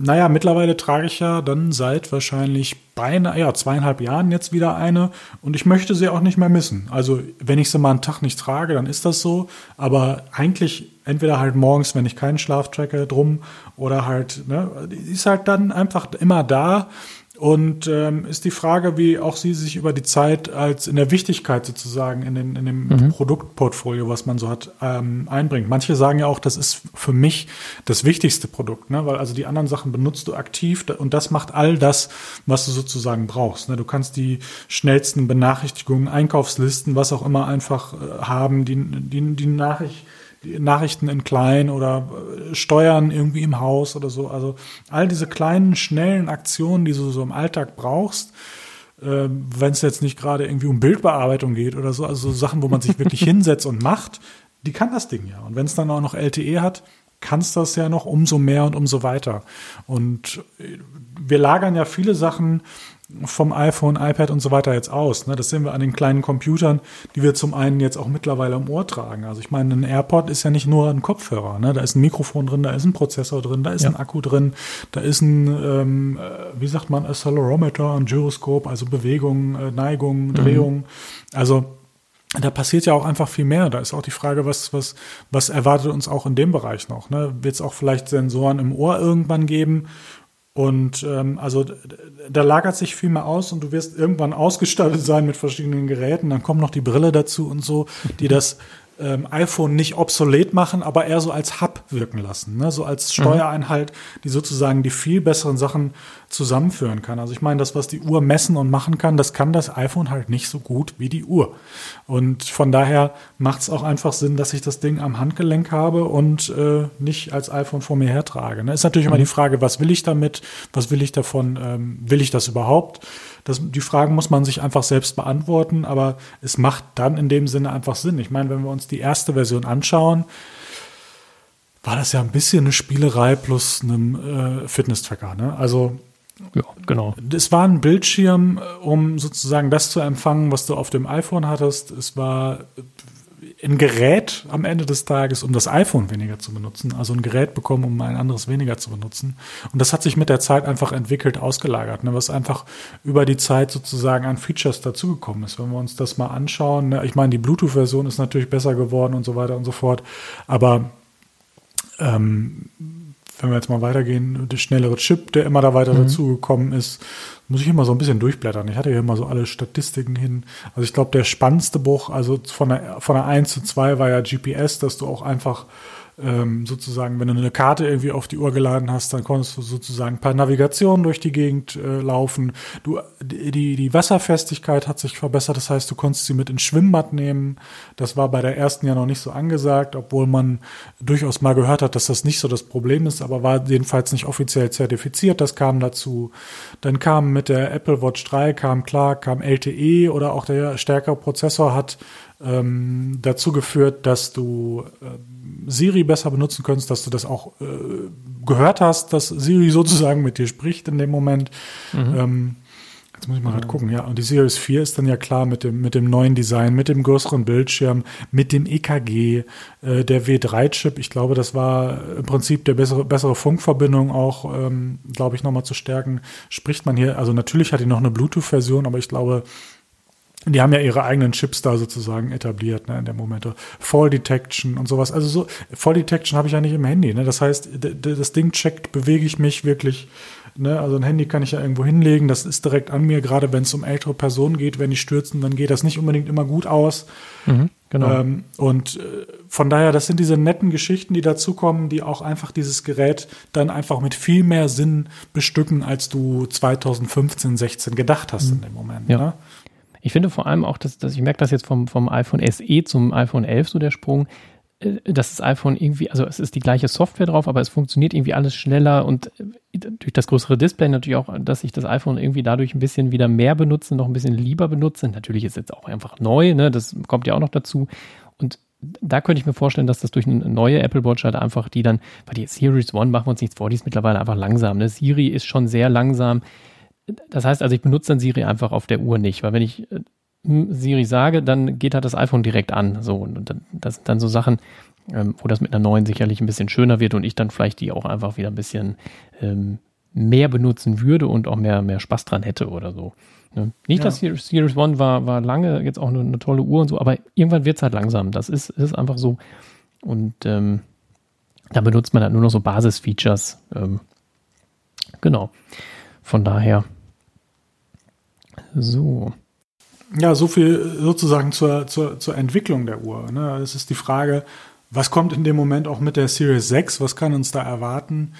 naja, mittlerweile trage ich ja dann seit wahrscheinlich beinahe, ja, zweieinhalb Jahren jetzt wieder eine und ich möchte sie auch nicht mehr missen. Also, wenn ich sie mal einen Tag nicht trage, dann ist das so. Aber eigentlich entweder halt morgens, wenn ich keinen Schlaf tracke, drum oder halt, ne, ist halt dann einfach immer da und ähm, ist die Frage, wie auch sie sich über die Zeit als in der Wichtigkeit sozusagen in, den, in dem mhm. Produktportfolio, was man so hat, ähm, einbringt. Manche sagen ja auch, das ist für mich das wichtigste Produkt, ne? weil also die anderen Sachen benutzt du aktiv und das macht all das, was du sozusagen brauchst. Ne? Du kannst die schnellsten Benachrichtigungen, Einkaufslisten, was auch immer einfach äh, haben, die, die, die Nachricht Nachrichten in klein oder äh, Steuern irgendwie im Haus oder so. Also all diese kleinen, schnellen Aktionen, die du so im Alltag brauchst, äh, wenn es jetzt nicht gerade irgendwie um Bildbearbeitung geht oder so, also so Sachen, wo man sich wirklich [LAUGHS] hinsetzt und macht, die kann das Ding ja. Und wenn es dann auch noch LTE hat, kannst das ja noch umso mehr und umso weiter. Und äh, wir lagern ja viele Sachen vom iPhone, iPad und so weiter jetzt aus. Ne? Das sehen wir an den kleinen Computern, die wir zum einen jetzt auch mittlerweile im Ohr tragen. Also ich meine, ein AirPod ist ja nicht nur ein Kopfhörer. Ne? Da ist ein Mikrofon drin, da ist ein Prozessor drin, da ist ja. ein Akku drin, da ist ein, ähm, äh, wie sagt man, Accelerometer, ein Gyroskop, also Bewegung, äh, Neigung, mhm. Drehung. Mhm. Also da passiert ja auch einfach viel mehr. Da ist auch die Frage, was, was, was erwartet uns auch in dem Bereich noch? Ne? Wird es auch vielleicht Sensoren im Ohr irgendwann geben? Und ähm, also da lagert sich viel mehr aus und du wirst irgendwann ausgestattet sein mit verschiedenen Geräten. Dann kommt noch die Brille dazu und so, die das ähm, iPhone nicht obsolet machen, aber eher so als Hub wirken lassen, ne? so als mhm. Steuereinheit, die sozusagen die viel besseren Sachen zusammenführen kann. Also ich meine, das, was die Uhr messen und machen kann, das kann das iPhone halt nicht so gut wie die Uhr. Und von daher macht es auch einfach Sinn, dass ich das Ding am Handgelenk habe und äh, nicht als iPhone vor mir hertrage. Ne? Ist natürlich mhm. immer die Frage, was will ich damit? Was will ich davon? Ähm, will ich das überhaupt? Das, die Fragen muss man sich einfach selbst beantworten, aber es macht dann in dem Sinne einfach Sinn. Ich meine, wenn wir uns die erste Version anschauen, war das ja ein bisschen eine Spielerei plus einem äh, Fitness-Tracker. Ne? Also ja, genau. Es war ein Bildschirm, um sozusagen das zu empfangen, was du auf dem iPhone hattest. Es war ein Gerät am Ende des Tages, um das iPhone weniger zu benutzen. Also ein Gerät bekommen, um ein anderes weniger zu benutzen. Und das hat sich mit der Zeit einfach entwickelt, ausgelagert, ne, was einfach über die Zeit sozusagen an Features dazugekommen ist. Wenn wir uns das mal anschauen, ne, ich meine, die Bluetooth-Version ist natürlich besser geworden und so weiter und so fort. Aber ähm, wenn wir jetzt mal weitergehen, der schnellere Chip, der immer da weiter mhm. dazugekommen ist, muss ich immer so ein bisschen durchblättern. Ich hatte hier immer so alle Statistiken hin. Also ich glaube, der spannendste Buch, also von der, von der 1 zu 2 war ja GPS, dass du auch einfach ähm, sozusagen, wenn du eine Karte irgendwie auf die Uhr geladen hast, dann konntest du sozusagen per Navigation durch die Gegend äh, laufen. Du, die, die Wasserfestigkeit hat sich verbessert, das heißt, du konntest sie mit ins Schwimmbad nehmen. Das war bei der ersten ja noch nicht so angesagt, obwohl man durchaus mal gehört hat, dass das nicht so das Problem ist, aber war jedenfalls nicht offiziell zertifiziert. Das kam dazu. Dann kam mit der Apple Watch 3, kam klar, kam LTE oder auch der stärkere Prozessor hat ähm, dazu geführt, dass du äh, Siri besser benutzen könntest, dass du das auch äh, gehört hast, dass Siri [LAUGHS] sozusagen mit dir spricht in dem Moment. Mhm. Ähm, jetzt muss ich mal gerade gucken, ja. Und die Series 4 ist dann ja klar mit dem, mit dem neuen Design, mit dem größeren Bildschirm, mit dem EKG, äh, der W3-Chip. Ich glaube, das war im Prinzip der bessere, bessere Funkverbindung auch, ähm, glaube ich, nochmal zu stärken. Spricht man hier, also natürlich hat die noch eine Bluetooth-Version, aber ich glaube, die haben ja ihre eigenen Chips da sozusagen etabliert, ne, in der Momente. Fall Detection und sowas. Also so, Fall Detection habe ich ja nicht im Handy, ne? Das heißt, das Ding checkt, bewege ich mich wirklich, ne? Also ein Handy kann ich ja irgendwo hinlegen, das ist direkt an mir, gerade wenn es um ältere Personen geht, wenn die stürzen, dann geht das nicht unbedingt immer gut aus. Mhm, genau. Ähm, und äh, von daher, das sind diese netten Geschichten, die dazukommen, die auch einfach dieses Gerät dann einfach mit viel mehr Sinn bestücken, als du 2015, 16 gedacht hast mhm. in dem Moment. Ja. Ne? Ich finde vor allem auch, dass, dass ich merke das jetzt vom, vom iPhone SE zum iPhone 11 so der Sprung, äh, dass das iPhone irgendwie, also es ist die gleiche Software drauf, aber es funktioniert irgendwie alles schneller und äh, durch das größere Display natürlich auch, dass ich das iPhone irgendwie dadurch ein bisschen wieder mehr benutze, noch ein bisschen lieber benutze. Natürlich ist es jetzt auch einfach neu, ne? das kommt ja auch noch dazu. Und da könnte ich mir vorstellen, dass das durch eine neue Apple Watch halt einfach die dann, weil die Series One machen wir uns nichts vor, die ist mittlerweile einfach langsam. Ne? Siri ist schon sehr langsam. Das heißt also, ich benutze dann Siri einfach auf der Uhr nicht, weil wenn ich äh, Siri sage, dann geht halt das iPhone direkt an. So, und das sind dann so Sachen, ähm, wo das mit einer neuen sicherlich ein bisschen schöner wird und ich dann vielleicht die auch einfach wieder ein bisschen ähm, mehr benutzen würde und auch mehr, mehr Spaß dran hätte oder so. Ne? Nicht, ja. dass Series One war, war lange jetzt auch eine, eine tolle Uhr und so, aber irgendwann wird es halt langsam. Das ist, ist einfach so. Und ähm, da benutzt man halt nur noch so Basisfeatures. Ähm, genau. Von daher. So. Ja, so viel sozusagen zur, zur, zur Entwicklung der Uhr. Ne? Es ist die Frage, was kommt in dem Moment auch mit der Series 6? Was kann uns da erwarten?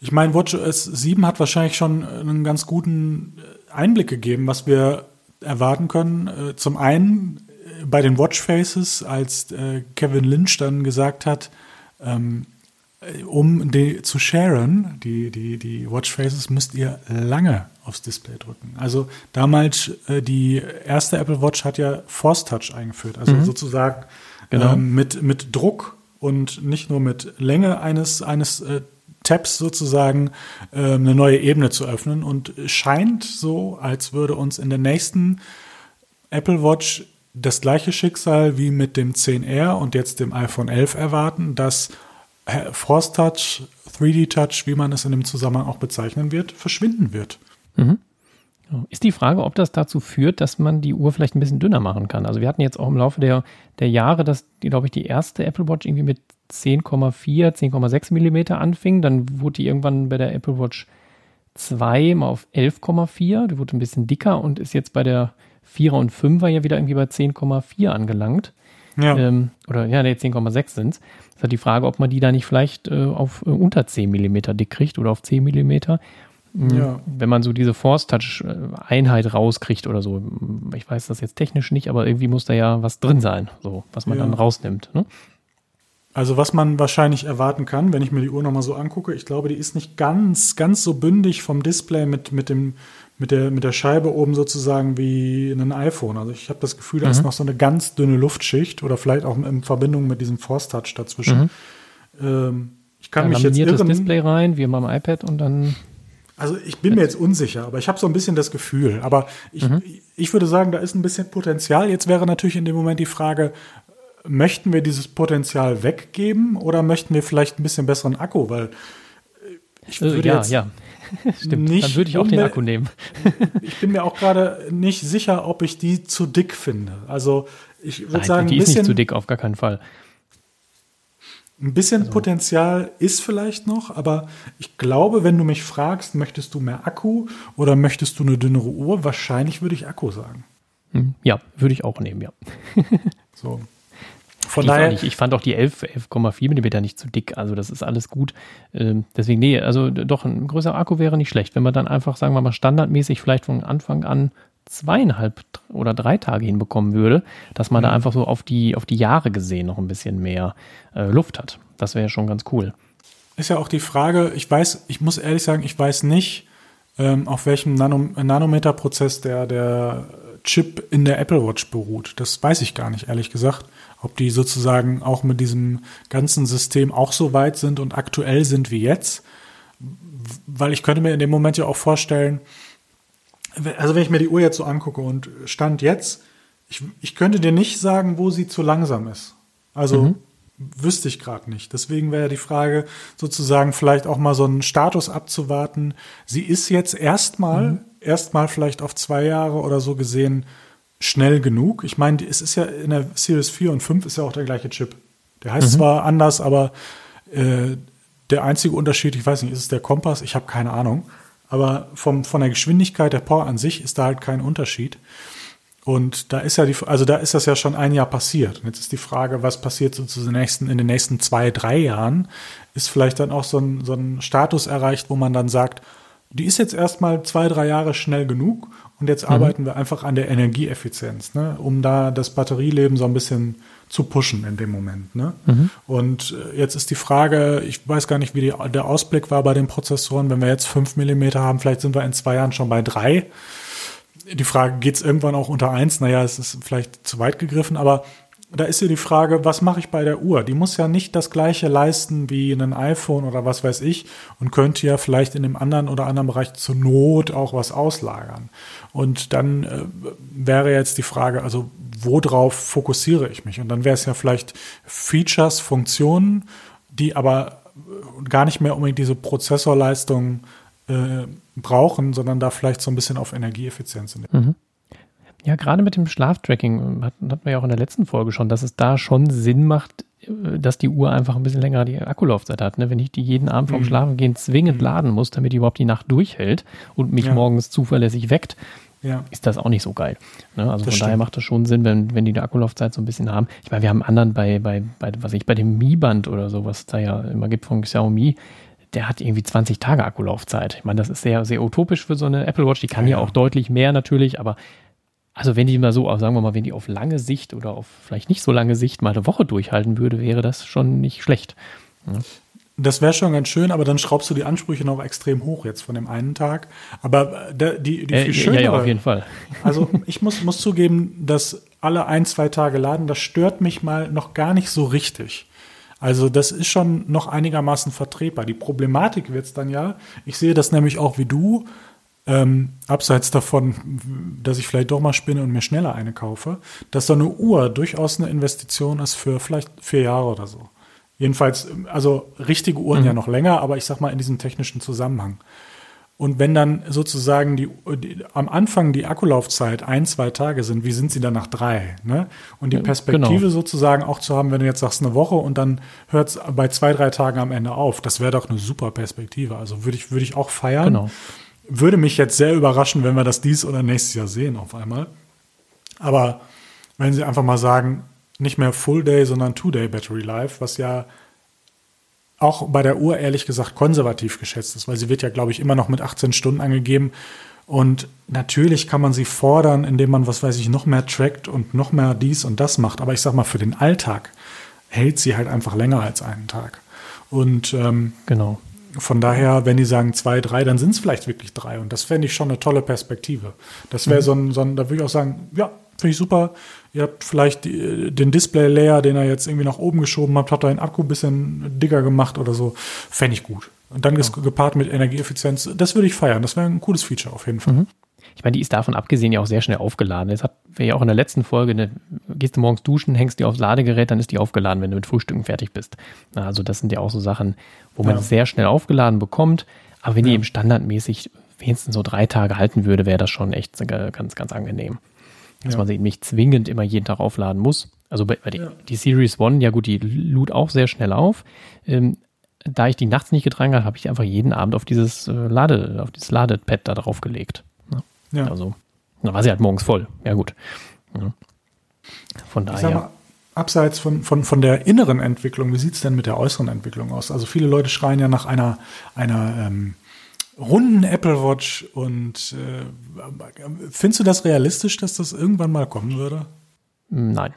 Ich meine, WatchOS 7 hat wahrscheinlich schon einen ganz guten Einblick gegeben, was wir erwarten können. Äh, zum einen äh, bei den Watchfaces, als äh, Kevin Lynch dann gesagt hat, ähm, um die zu sharen, die, die, die Watchfaces, müsst ihr lange aufs Display drücken. Also damals, die erste Apple Watch hat ja Force Touch eingeführt, also mhm. sozusagen genau. ähm, mit, mit Druck und nicht nur mit Länge eines, eines äh, Tabs sozusagen äh, eine neue Ebene zu öffnen und scheint so, als würde uns in der nächsten Apple Watch das gleiche Schicksal wie mit dem 10R und jetzt dem iPhone 11 erwarten, dass Force Touch, 3D Touch, wie man es in dem Zusammenhang auch bezeichnen wird, verschwinden wird. Mhm. Ist die Frage, ob das dazu führt, dass man die Uhr vielleicht ein bisschen dünner machen kann. Also wir hatten jetzt auch im Laufe der, der Jahre, dass, glaube ich, die erste Apple Watch irgendwie mit 10,4, 10,6 Millimeter anfing. Dann wurde die irgendwann bei der Apple Watch 2 mal auf 11,4. Die wurde ein bisschen dicker und ist jetzt bei der 4er und 5er ja wieder irgendwie bei 10,4 angelangt. Ja. Ähm, oder ja, nee, 10,6 sind es. Das ist halt die Frage, ob man die da nicht vielleicht äh, auf äh, unter 10 Millimeter dick kriegt oder auf 10 Millimeter. Mhm. Ja. Wenn man so diese Force-Touch-Einheit rauskriegt oder so. Ich weiß das jetzt technisch nicht, aber irgendwie muss da ja was drin sein, so, was man ja. dann rausnimmt. Ne? Also was man wahrscheinlich erwarten kann, wenn ich mir die Uhr nochmal so angucke, ich glaube, die ist nicht ganz, ganz so bündig vom Display mit, mit, dem, mit, der, mit der Scheibe oben sozusagen wie ein iPhone. Also ich habe das Gefühl, da mhm. ist noch so eine ganz dünne Luftschicht oder vielleicht auch in Verbindung mit diesem Force Touch dazwischen. Mhm. Ähm, ich kann ja, mich jetzt irren. Display rein, wie beim iPad und dann also ich bin mir jetzt unsicher, aber ich habe so ein bisschen das Gefühl. Aber ich, mhm. ich würde sagen, da ist ein bisschen Potenzial. Jetzt wäre natürlich in dem Moment die Frage, möchten wir dieses Potenzial weggeben oder möchten wir vielleicht ein bisschen besseren Akku? Weil ich würde also, ja, jetzt ja. [LAUGHS] Stimmt, nicht dann würde ich auch den Akku nehmen. [LAUGHS] ich bin mir auch gerade nicht sicher, ob ich die zu dick finde. Also ich würde sagen, die ein bisschen, ist nicht zu dick, auf gar keinen Fall. Ein bisschen also. Potenzial ist vielleicht noch, aber ich glaube, wenn du mich fragst, möchtest du mehr Akku oder möchtest du eine dünnere Uhr, wahrscheinlich würde ich Akku sagen. Hm, ja, würde ich auch nehmen, ja. so. Von ich daher. Ich fand auch die 11,4 mm nicht zu dick. Also das ist alles gut. Ähm, deswegen, nee, also doch ein größerer Akku wäre nicht schlecht. Wenn man dann einfach, sagen wir mal, standardmäßig vielleicht von Anfang an zweieinhalb oder drei Tage hinbekommen würde, dass man mhm. da einfach so auf die, auf die Jahre gesehen noch ein bisschen mehr äh, Luft hat. Das wäre schon ganz cool. Ist ja auch die Frage, ich weiß, ich muss ehrlich sagen, ich weiß nicht, ähm, auf welchem Nanom Nanometer-Prozess der, der Chip in der Apple Watch beruht. Das weiß ich gar nicht, ehrlich gesagt. Ob die sozusagen auch mit diesem ganzen System auch so weit sind und aktuell sind wie jetzt. Weil ich könnte mir in dem Moment ja auch vorstellen, also wenn ich mir die Uhr jetzt so angucke und Stand jetzt, ich, ich könnte dir nicht sagen, wo sie zu langsam ist. Also mhm. wüsste ich gerade nicht. Deswegen wäre die Frage sozusagen vielleicht auch mal so einen Status abzuwarten. Sie ist jetzt erstmal, mhm. Erstmal vielleicht auf zwei Jahre oder so gesehen schnell genug. Ich meine, es ist ja in der Series 4 und 5 ist ja auch der gleiche Chip. Der heißt mhm. zwar anders, aber äh, der einzige Unterschied, ich weiß nicht, ist es der Kompass? Ich habe keine Ahnung. Aber vom, von der Geschwindigkeit der Power an sich ist da halt kein Unterschied. Und da ist ja die, also da ist das ja schon ein Jahr passiert. Und jetzt ist die Frage, was passiert so zu den nächsten, in den nächsten zwei, drei Jahren? Ist vielleicht dann auch so ein, so ein Status erreicht, wo man dann sagt, die ist jetzt erstmal zwei, drei Jahre schnell genug und jetzt mhm. arbeiten wir einfach an der Energieeffizienz, ne, um da das Batterieleben so ein bisschen zu pushen in dem Moment. Ne? Mhm. Und äh, jetzt ist die Frage, ich weiß gar nicht, wie die, der Ausblick war bei den Prozessoren. Wenn wir jetzt 5 mm haben, vielleicht sind wir in zwei Jahren schon bei drei. Die Frage, geht es irgendwann auch unter eins? Naja, es ist vielleicht zu weit gegriffen, aber da ist ja die Frage, was mache ich bei der Uhr? Die muss ja nicht das gleiche leisten wie ein iPhone oder was weiß ich und könnte ja vielleicht in dem anderen oder anderen Bereich zur Not auch was auslagern. Und dann äh, wäre jetzt die Frage, also worauf fokussiere ich mich? Und dann wäre es ja vielleicht Features, Funktionen, die aber gar nicht mehr unbedingt diese Prozessorleistung äh, brauchen, sondern da vielleicht so ein bisschen auf Energieeffizienz. Mhm. Ja, gerade mit dem Schlaftracking hatten, hatten wir ja auch in der letzten Folge schon, dass es da schon Sinn macht, äh, dass die Uhr einfach ein bisschen länger die Akkulaufzeit hat. Ne? Wenn ich die jeden Abend vorm mhm. Schlafengehen zwingend mhm. laden muss, damit die überhaupt die Nacht durchhält und mich ja. morgens zuverlässig weckt, ja. ist das auch nicht so geil. Ne? Also das von stimmt. daher macht das schon Sinn, wenn, wenn die eine Akkulaufzeit so ein bisschen haben. Ich meine, wir haben anderen bei, bei, bei was ich, bei dem Mi-Band oder so, was es da ja immer gibt von Xiaomi, der hat irgendwie 20 Tage Akkulaufzeit. Ich meine, das ist sehr, sehr utopisch für so eine Apple Watch. Die kann ja, ja auch deutlich mehr natürlich, aber also wenn die mal so, sagen wir mal, wenn die auf lange Sicht oder auf vielleicht nicht so lange Sicht mal eine Woche durchhalten würde, wäre das schon nicht schlecht. Ja. Das wäre schon ganz schön, aber dann schraubst du die Ansprüche noch extrem hoch jetzt von dem einen Tag. Aber der, die, die äh, viel schönere, ja, ja, auf jeden Fall. [LAUGHS] Also ich muss, muss zugeben, dass alle ein, zwei Tage laden, das stört mich mal noch gar nicht so richtig. Also das ist schon noch einigermaßen vertretbar. Die Problematik wird es dann ja, ich sehe das nämlich auch wie du, ähm, abseits davon, dass ich vielleicht doch mal spinne und mir schneller eine kaufe, dass so eine Uhr durchaus eine Investition ist für vielleicht vier Jahre oder so. Jedenfalls, also richtige Uhren mhm. ja noch länger, aber ich sag mal in diesem technischen Zusammenhang. Und wenn dann sozusagen die, die, am Anfang die Akkulaufzeit ein, zwei Tage sind, wie sind sie dann nach drei? Ne? Und die Perspektive genau. sozusagen auch zu haben, wenn du jetzt sagst eine Woche und dann hört es bei zwei, drei Tagen am Ende auf, das wäre doch eine super Perspektive. Also würde ich, würde ich auch feiern. Genau. Würde mich jetzt sehr überraschen, wenn wir das dies oder nächstes Jahr sehen auf einmal. Aber wenn Sie einfach mal sagen, nicht mehr Full Day, sondern Two Day Battery Life, was ja auch bei der Uhr ehrlich gesagt konservativ geschätzt ist, weil sie wird ja, glaube ich, immer noch mit 18 Stunden angegeben. Und natürlich kann man sie fordern, indem man, was weiß ich, noch mehr trackt und noch mehr dies und das macht. Aber ich sag mal, für den Alltag hält sie halt einfach länger als einen Tag. Und ähm, genau. Von daher, wenn die sagen zwei, drei, dann sind es vielleicht wirklich drei. Und das fände ich schon eine tolle Perspektive. Das wäre mhm. so, ein, so ein, da würde ich auch sagen, ja, finde ich super. Ihr habt vielleicht die, den Display-Layer, den ihr jetzt irgendwie nach oben geschoben habt, habt ihr den Akku ein bisschen dicker gemacht oder so. Fände ich gut. Und dann ja. ist gepaart mit Energieeffizienz. Das würde ich feiern. Das wäre ein cooles Feature auf jeden Fall. Mhm. Ich meine, die ist davon abgesehen ja auch sehr schnell aufgeladen. Das hatten wir ja auch in der letzten Folge. Ne, gehst du morgens duschen, hängst die aufs Ladegerät, dann ist die aufgeladen, wenn du mit Frühstücken fertig bist. Also das sind ja auch so Sachen, wo man ja. sehr schnell aufgeladen bekommt. Aber wenn ja. die eben standardmäßig wenigstens so drei Tage halten würde, wäre das schon echt ganz, ganz angenehm. Dass ja. man sie nicht zwingend immer jeden Tag aufladen muss. Also bei, bei die, die, Series One, ja gut, die lud auch sehr schnell auf. Ähm, da ich die nachts nicht getragen habe, habe ich einfach jeden Abend auf dieses äh, Lade, auf dieses Ladepad da drauf gelegt. Ja. Also, da war sie halt morgens voll. Ja, gut. Ja. Von daher. Mal, abseits von, von, von der inneren Entwicklung, wie sieht es denn mit der äußeren Entwicklung aus? Also viele Leute schreien ja nach einer, einer ähm, runden Apple Watch und äh, findest du das realistisch, dass das irgendwann mal kommen würde? Nein.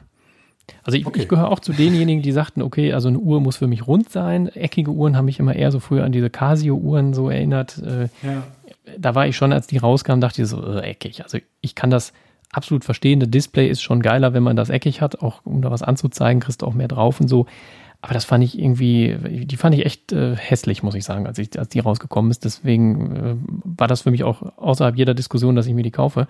Also ich, okay. ich gehöre auch zu denjenigen, die sagten, okay, also eine Uhr muss für mich rund sein. Eckige Uhren haben mich immer eher so früher an diese Casio-Uhren so erinnert. Äh, ja da war ich schon, als die rauskamen, dachte ich so, äh, eckig. Also ich kann das absolut verstehen. Das Display ist schon geiler, wenn man das eckig hat, auch um da was anzuzeigen, kriegst du auch mehr drauf und so. Aber das fand ich irgendwie, die fand ich echt äh, hässlich, muss ich sagen, als, ich, als die rausgekommen ist. Deswegen äh, war das für mich auch außerhalb jeder Diskussion, dass ich mir die kaufe.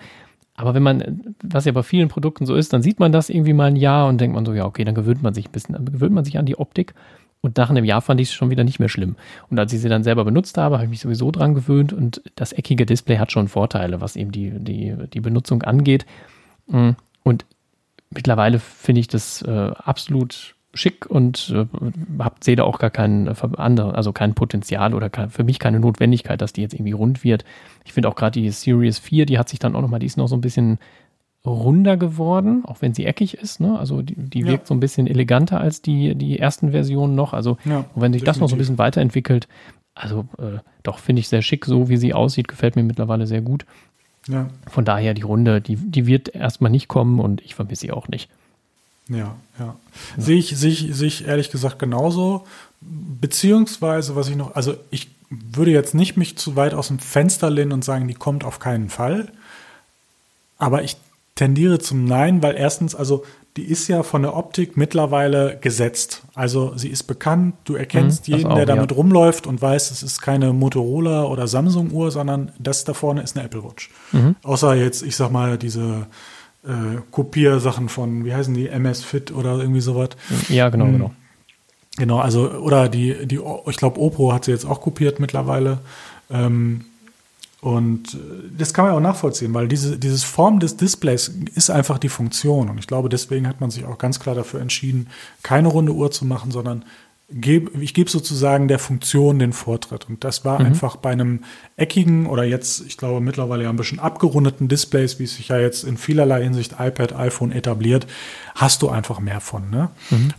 Aber wenn man, was ja bei vielen Produkten so ist, dann sieht man das irgendwie mal ein Jahr und denkt man so, ja, okay, dann gewöhnt man sich ein bisschen, dann gewöhnt man sich an die Optik und nach einem Jahr fand ich es schon wieder nicht mehr schlimm. Und als ich sie dann selber benutzt habe, habe ich mich sowieso dran gewöhnt und das eckige Display hat schon Vorteile, was eben die, die, die Benutzung angeht. Mm, und mittlerweile finde ich das äh, absolut schick und äh, hab, sehe da auch gar kein äh, also kein Potenzial oder kein, für mich keine Notwendigkeit, dass die jetzt irgendwie rund wird. Ich finde auch gerade die Series 4, die hat sich dann auch nochmal, die ist noch so ein bisschen runder geworden, auch wenn sie eckig ist. Ne? Also die, die ja. wirkt so ein bisschen eleganter als die, die ersten Versionen noch. Also ja, und wenn sich definitiv. das noch so ein bisschen weiterentwickelt, also äh, doch finde ich sehr schick, so wie sie aussieht, gefällt mir mittlerweile sehr gut. Ja. Von daher die Runde, die, die wird erstmal nicht kommen und ich vermisse sie auch nicht. Ja, ja. ja. Sehe ich, sehe ich, sehe ich ehrlich gesagt genauso. Beziehungsweise, was ich noch, also ich würde jetzt nicht mich zu weit aus dem Fenster lehnen und sagen, die kommt auf keinen Fall. Aber ich tendiere zum Nein, weil erstens, also die ist ja von der Optik mittlerweile gesetzt. Also sie ist bekannt, du erkennst Mhm, jeden, auch, der damit ja. rumläuft und weiß, es ist keine Motorola oder Samsung Uhr, sondern das da vorne ist eine Apple Watch. Mhm. Außer jetzt, ich sag mal, diese äh, Kopiersachen von, wie heißen die, MS Fit oder irgendwie sowas. Ja, genau, Mhm. genau. Genau, also, oder die, die, ich glaube, Oppo hat sie jetzt auch kopiert mittlerweile. Ähm, und äh, das kann man auch nachvollziehen, weil diese dieses Form des Displays ist einfach die Funktion. Und ich glaube, deswegen hat man sich auch ganz klar dafür entschieden, keine runde Uhr zu machen, sondern geb, ich gebe sozusagen der Funktion den Vortritt. Und das war einfach bei einem eckigen oder jetzt, ich glaube, mittlerweile ja ein bisschen abgerundeten Displays, wie es sich ja jetzt in vielerlei Hinsicht iPad, iPhone etabliert, hast du einfach mehr von. Ne?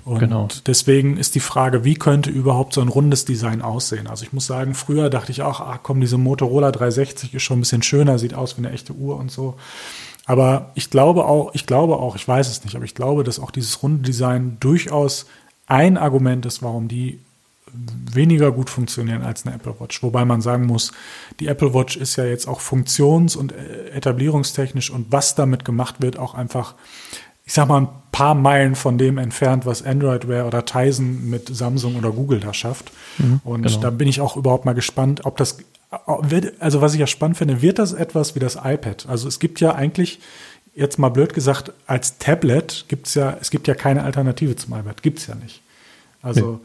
Und genau. deswegen ist die Frage, wie könnte überhaupt so ein rundes Design aussehen? Also ich muss sagen, früher dachte ich auch, ah komm, diese Motorola 360 ist schon ein bisschen schöner, sieht aus wie eine echte Uhr und so. Aber ich glaube auch, ich glaube auch, ich weiß es nicht, aber ich glaube, dass auch dieses runde Design durchaus ein Argument ist, warum die weniger gut funktionieren als eine Apple Watch. Wobei man sagen muss, die Apple Watch ist ja jetzt auch funktions- und äh, etablierungstechnisch und was damit gemacht wird, auch einfach, ich sag mal, ein paar Meilen von dem entfernt, was Android Wear oder Tizen mit Samsung oder Google da schafft. und genau. da bin ich auch überhaupt mal gespannt, ob das, also was ich ja spannend finde, wird das etwas wie das iPad? Also es gibt ja eigentlich, jetzt mal blöd gesagt, als Tablet gibt's ja, es gibt ja keine Alternative zum iPad, gibt's ja nicht. Also,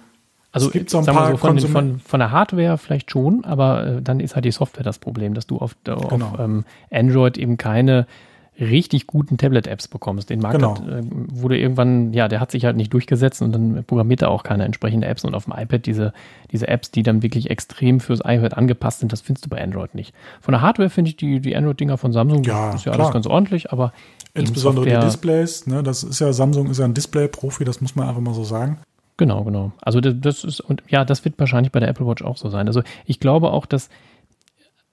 Also es gibt so ein paar so, von, den, von, von der Hardware vielleicht schon, aber äh, dann ist halt die Software das Problem, dass du auf, auf Genau. ähm, Android eben keine richtig guten Tablet-Apps bekommst. Den Markt Genau. hat, äh, wurde irgendwann, ja, der hat sich halt nicht durchgesetzt und dann programmiert er auch keine entsprechende Apps und auf dem iPad diese, diese Apps, die dann wirklich extrem fürs iPad angepasst sind, das findest du bei Android nicht. Von der Hardware finde ich die, die Android-Dinger von Samsung, Ja, das ist ja klar. alles ganz ordentlich, aber Insbesondere die Displays, ne, das ist ja, Samsung ist ja ein Display-Profi, das muss man einfach mal so sagen. Genau, genau. Also das, das ist, und ja, das wird wahrscheinlich bei der Apple Watch auch so sein. Also ich glaube auch, dass,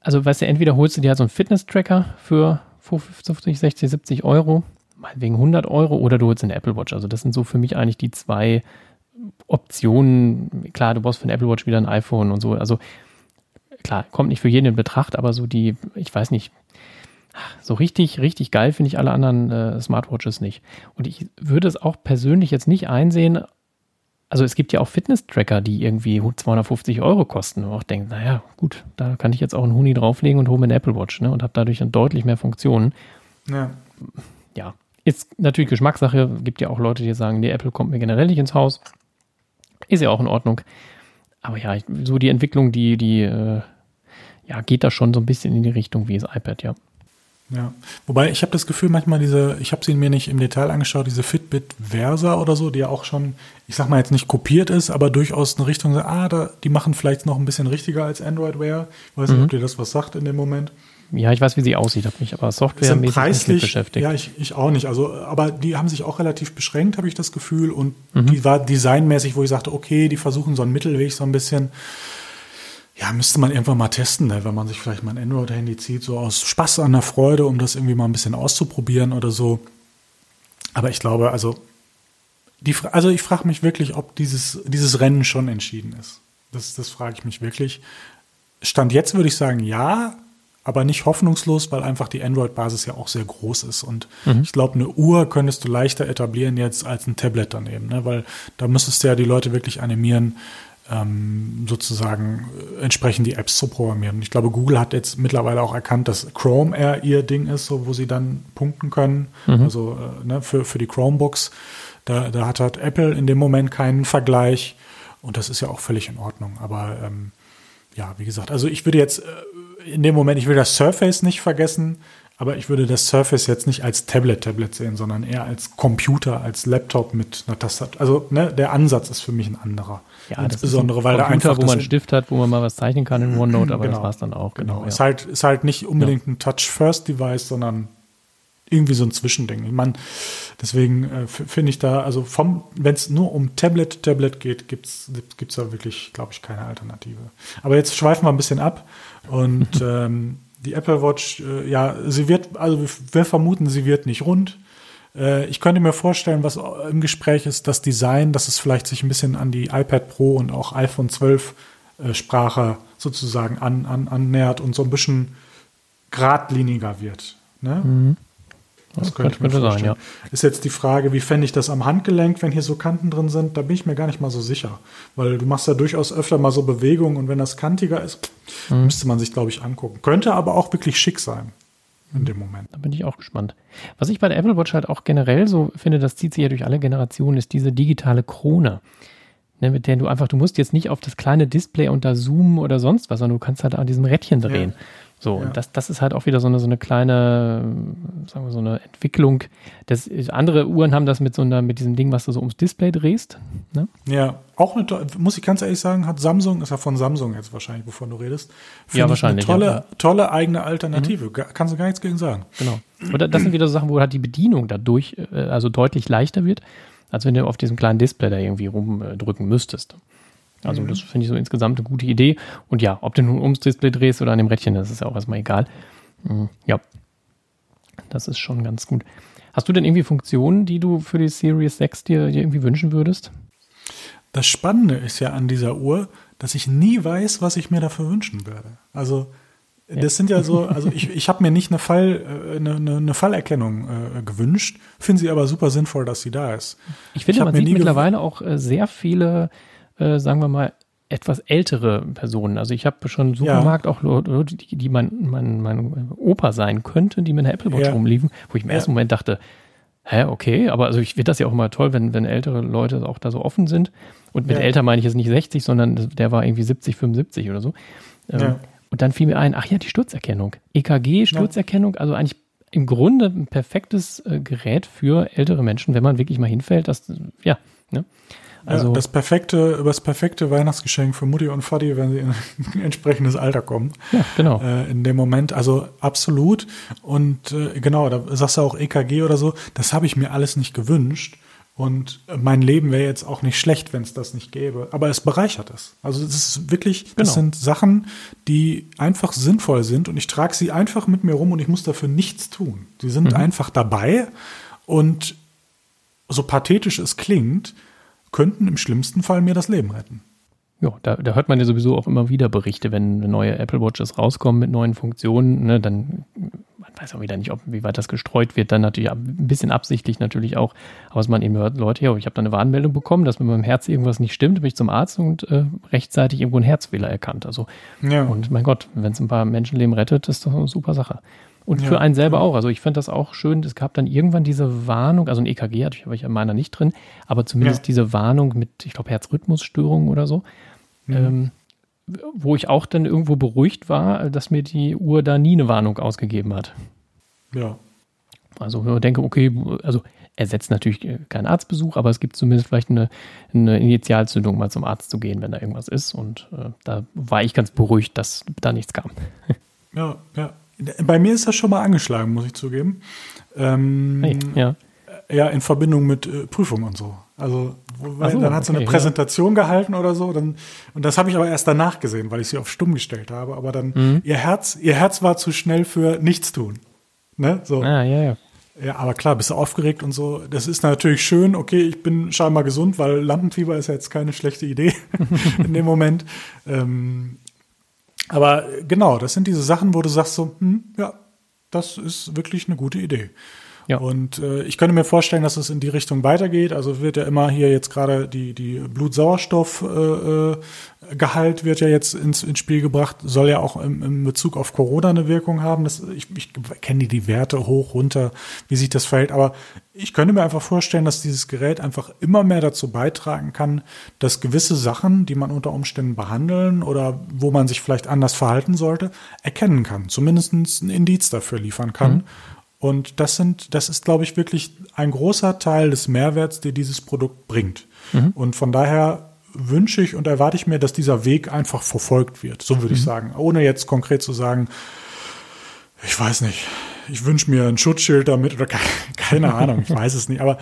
also weißt du, entweder holst du dir halt so einen Fitness-Tracker für 50, 60, 70 Euro, meinetwegen 100 Euro, oder du holst eine Apple Watch. Also das sind so für mich eigentlich die zwei Optionen. Klar, du brauchst für eine Apple Watch wieder ein iPhone und so. Also klar, kommt nicht für jeden in Betracht, aber so die, ich weiß nicht, so richtig, richtig geil finde ich alle anderen äh, Smartwatches nicht. Und ich würde es auch persönlich jetzt nicht einsehen, also es gibt ja auch Fitness-Tracker, die irgendwie 250 Euro kosten. Und auch denkt, naja, gut, da kann ich jetzt auch einen Huni drauflegen und hole mir eine Apple Watch ne, und habe dadurch dann deutlich mehr Funktionen. Ja. Ja, ist natürlich Geschmackssache. Gibt ja auch Leute, die sagen, nee, Apple kommt mir generell nicht ins Haus. Ist ja auch in Ordnung. Aber ja, ich- so die Entwicklung, die, die, äh, ja, geht da schon so ein bisschen in die Richtung wie das iPad, ja. Ja, wobei ich habe das Gefühl, manchmal diese, ich habe sie mir nicht im Detail angeschaut, diese Fitbit Versa oder so, die ja auch schon, ich sag mal jetzt nicht kopiert ist, aber durchaus eine Richtung, ah, da, die machen vielleicht noch ein bisschen richtiger als Android Wear. Ich weiß Mhm. nicht, ob dir das was sagt in dem Moment. Ja, ich weiß, wie sie aussieht, habe mich aber softwaremäßig nicht beschäftigt. ja, ich, ich auch nicht. Also, aber die haben sich auch relativ beschränkt, habe ich das Gefühl. Und Mhm. die war designmäßig, wo ich sagte, okay, die versuchen so einen Mittelweg so ein bisschen. Ja, müsste man irgendwann mal testen, ne? wenn man sich vielleicht mal ein Android-Handy zieht, so aus Spaß an der Freude, um das irgendwie mal ein bisschen auszuprobieren oder so. Aber ich glaube, also, die, also ich frage mich wirklich, ob dieses, dieses Rennen schon entschieden ist. Das, das frage ich mich wirklich. Stand jetzt würde ich sagen, ja, aber nicht hoffnungslos, weil einfach die Android-Basis ja auch sehr groß ist. Und ich glaube, eine Uhr könntest du leichter etablieren jetzt als ein Tablet daneben, ne? weil da müsstest du ja die Leute wirklich animieren, ähm, sozusagen äh, entsprechend die Apps zu programmieren. Ich glaube, Google hat jetzt mittlerweile auch erkannt, dass Chrome eher ihr Ding ist, so wo sie dann punkten können. Also äh, ne, für, für die Chromebooks. Da, da hat halt Apple in dem Moment keinen Vergleich. Und das ist ja auch völlig in Ordnung. Aber ähm, ja, wie gesagt, also ich würde jetzt äh, in dem Moment, ich will das Surface nicht vergessen, aber ich würde das Surface jetzt nicht als Tablet-Tablet sehen, sondern eher als Computer, als Laptop mit einer Tastatur. Also ne, der Ansatz ist für mich ein anderer. Ja, Insbesondere, ist ein weil da Computer, einfach wo man einen Stift hat, wo man mal was zeichnen kann in [CLEARS THROAT] OneNote, aber das Genau. war's dann auch. Genau, Genau. ist, ja. halt, ist halt nicht unbedingt ein Touch-First-Device, sondern irgendwie so ein Zwischending. Ich meine, deswegen äh, finde ich da, also vom, wenn es nur um Tablet, Tablet geht, gibt's gibt's da wirklich, glaube ich, keine Alternative. Aber jetzt schweifen wir ein bisschen ab und [LAUGHS] ähm, die Apple Watch, äh, ja, sie wird, also wir, vermuten, sie wird nicht rund. Äh, ich könnte mir vorstellen, was im Gespräch ist, das Design, dass es vielleicht sich ein bisschen an die iPad Pro und auch iPhone 12 äh, Sprache sozusagen an, an, annähert und so ein bisschen geradliniger wird. Ne? Das, das könnte, könnte sein, ja. Ist jetzt die Frage, wie fände ich das am Handgelenk, wenn hier so Kanten drin sind? Da bin ich mir gar nicht mal so sicher. Weil du machst ja durchaus öfter mal so Bewegungen und wenn das kantiger ist, mhm. müsste man sich, glaube ich, angucken. Könnte aber auch wirklich schick sein in dem Moment. Da bin ich auch gespannt. Was ich bei der Apple Watch halt auch generell so finde, das zieht sich ja durch alle Generationen, ist diese digitale Krone. Ne, mit der du einfach, du musst jetzt nicht auf das kleine Display unter Zoom oder sonst was, sondern du kannst halt an diesem Rädchen drehen. Ja. So, ja. und das, das ist halt auch wieder so eine, so eine kleine, sagen wir, so eine Entwicklung. Das, andere Uhren haben das mit so einer, mit diesem Ding, was du so ums Display drehst. Ne? Ja, auch eine, muss ich ganz ehrlich sagen, hat Samsung, ist ja von Samsung jetzt wahrscheinlich, bevor du redest. Ja, wahrscheinlich. Eine tolle, ja. tolle eigene Alternative. Mhm. Kannst du gar nichts gegen sagen. Genau. Und das sind wieder so Sachen, wo halt die Bedienung dadurch, äh, also deutlich leichter wird, als wenn du auf diesem kleinen Display da irgendwie rumdrücken müsstest. Also mhm. das finde ich so insgesamt eine gute Idee. Und ja, ob du nun ums Display drehst oder an dem Rädchen, das ist ja auch erstmal egal. Mhm. Ja, das ist schon ganz gut. Hast du denn irgendwie Funktionen, die du für die Series 6 dir, dir irgendwie wünschen würdest? Das Spannende ist ja an dieser Uhr, dass ich nie weiß, was ich mir dafür wünschen werde. Also das sind ja so, also ich, ich habe mir nicht eine, Fall, äh, eine, eine Fallerkennung äh, gewünscht, finde sie aber super sinnvoll, dass sie da ist. Ich finde, ich man sieht mittlerweile auch äh, sehr viele äh, sagen wir mal, etwas ältere Personen. Also ich habe schon Supermarkt ja. auch Leute, die, die mein, mein, mein Opa sein könnte, die mit einer Apple Watch ja. rumliefen, wo ich im ja. ersten Moment dachte, hä, okay, aber also ich finde das ja auch immer toll, wenn, wenn ältere Leute auch da so offen sind. Und mit älter meine ich jetzt nicht 60, sondern der war irgendwie 70, 75 oder so. Ähm, und dann fiel mir ein, ach ja, die Sturzerkennung. EKG, Sturzerkennung, also eigentlich im Grunde ein perfektes äh, Gerät für ältere Menschen, wenn man wirklich mal hinfällt, das, ja, ne? Also ja, das perfekte, das perfekte Weihnachtsgeschenk für Mutti und Vati, wenn sie in ein [LAUGHS] entsprechendes Alter kommen. Ja, genau. Äh, in dem Moment, also absolut. Und äh, genau, da sagst du auch EKG oder so, das habe ich mir alles nicht gewünscht. Und mein Leben wäre jetzt auch nicht schlecht, wenn es das nicht gäbe. Aber es bereichert es. Also es ist wirklich, genau. das sind Sachen, die einfach sinnvoll sind und ich trage sie einfach mit mir rum und ich muss dafür nichts tun. Sie sind mhm. einfach dabei und so pathetisch es klingt, könnten im schlimmsten Fall mir das Leben retten. Ja, da, da hört man ja sowieso auch immer wieder Berichte, wenn neue Apple Watches rauskommen mit neuen Funktionen, ne, dann man weiß auch wieder nicht, ob, wie weit das gestreut wird, dann natürlich ein bisschen absichtlich natürlich auch, aber was man eben hört, Leute, ja, ich habe da eine Warnmeldung bekommen, dass mit meinem Herz irgendwas nicht stimmt, bin ich zum Arzt und äh, rechtzeitig irgendwo einen Herzfehler erkannt. Also, ja. und mein Gott, wenn es ein paar Menschenleben rettet, ist doch eine super Sache. Und ja. für einen selber auch. Also ich fand das auch schön. Es gab dann irgendwann diese Warnung, also ein EKG hatte ich, aber ich in meiner nicht drin, aber zumindest ja. diese Warnung mit, ich glaube, Herzrhythmusstörungen oder so. Mhm. Ähm, wo ich auch dann irgendwo beruhigt war, dass mir die Uhr da nie eine Warnung ausgegeben hat. Ja. Also ich denke, okay, also ersetzt natürlich keinen Arztbesuch, aber es gibt zumindest vielleicht eine, eine Initialzündung, mal zum Arzt zu gehen, wenn da irgendwas ist. Und äh, da war ich ganz beruhigt, dass da nichts kam. [LAUGHS] Ja, ja. Bei mir ist das schon mal angeschlagen, muss ich zugeben. Ähm, hey, ja. Ja, in Verbindung mit äh, Prüfung und so. Also, so, dann hat sie okay, eine Präsentation ja. gehalten oder so. Dann, und das habe ich aber erst danach gesehen, weil ich sie auf stumm gestellt habe. Aber dann, mhm. ihr Herz, ihr Herz war zu schnell für nichts tun. Ne? So. Ah, ja, ja. Ja, aber klar, bist du aufgeregt und so. Das ist natürlich schön. Okay, ich bin scheinbar gesund, weil Lampenfieber ist ja jetzt keine schlechte Idee [LAUGHS] in dem Moment. Ähm, aber genau, das sind diese Sachen, wo du sagst so, hm, ja, das ist wirklich eine gute Idee. Ja. Und äh, ich könnte mir vorstellen, dass es in die Richtung weitergeht. Also wird ja immer hier jetzt gerade die, die Blutsauerstoffgehalt äh, äh wird ja jetzt ins, ins Spiel gebracht, soll ja auch im, im Bezug auf Corona eine Wirkung haben. Das, ich ich kenne die Werte hoch, runter, wie sich das verhält. Aber ich könnte mir einfach vorstellen, dass dieses Gerät einfach immer mehr dazu beitragen kann, dass gewisse Sachen, die man unter Umständen behandeln oder wo man sich vielleicht anders verhalten sollte, erkennen kann. Zumindest ein Indiz dafür liefern kann. Mhm und das sind, das ist, glaube ich, wirklich ein großer Teil des Mehrwerts, der dieses Produkt bringt. Mhm. Und von daher wünsche ich und erwarte ich mir, dass dieser Weg einfach verfolgt wird. So würde mhm. ich sagen. Ohne jetzt konkret zu sagen, ich weiß nicht, ich wünsche mir ein Schutzschild damit oder keine, keine Ahnung, ich weiß es nicht. Aber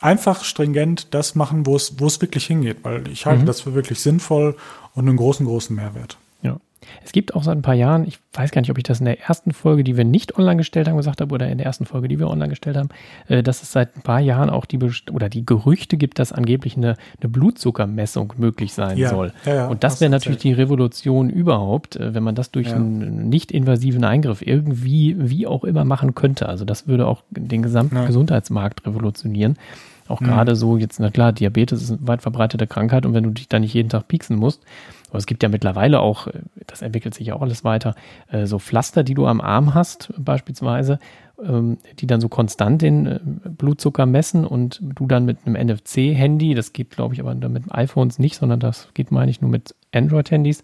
einfach stringent das machen, wo es, wo es wirklich hingeht, weil ich halte mhm. das für wirklich sinnvoll und einen großen, großen Mehrwert. Es gibt auch seit ein paar Jahren, ich weiß gar nicht, ob ich das in der ersten Folge, die wir nicht online gestellt haben, gesagt habe, oder in der ersten Folge, die wir online gestellt haben, äh, dass es seit ein paar Jahren auch die oder die Gerüchte gibt, dass angeblich eine, eine Blutzuckermessung möglich sein ja, soll. Ja, ja, Und das wäre natürlich die Revolution überhaupt, äh, wenn man das durch einen nicht invasiven Eingriff irgendwie, wie auch immer machen könnte. Also das würde auch den gesamten Gesundheitsmarkt revolutionieren. Auch mhm. gerade so jetzt, na klar, Diabetes ist eine weit verbreitete Krankheit und wenn du dich da nicht jeden Tag pieksen musst, aber es gibt ja mittlerweile auch, das entwickelt sich ja auch alles weiter, äh, so Pflaster, die du am Arm hast, beispielsweise, ähm, die dann so konstant den äh, Blutzucker messen und du dann mit einem NFC-Handy, das geht, glaube ich, aber mit iPhones nicht, sondern das geht, meine ich, nur mit Android-Handys,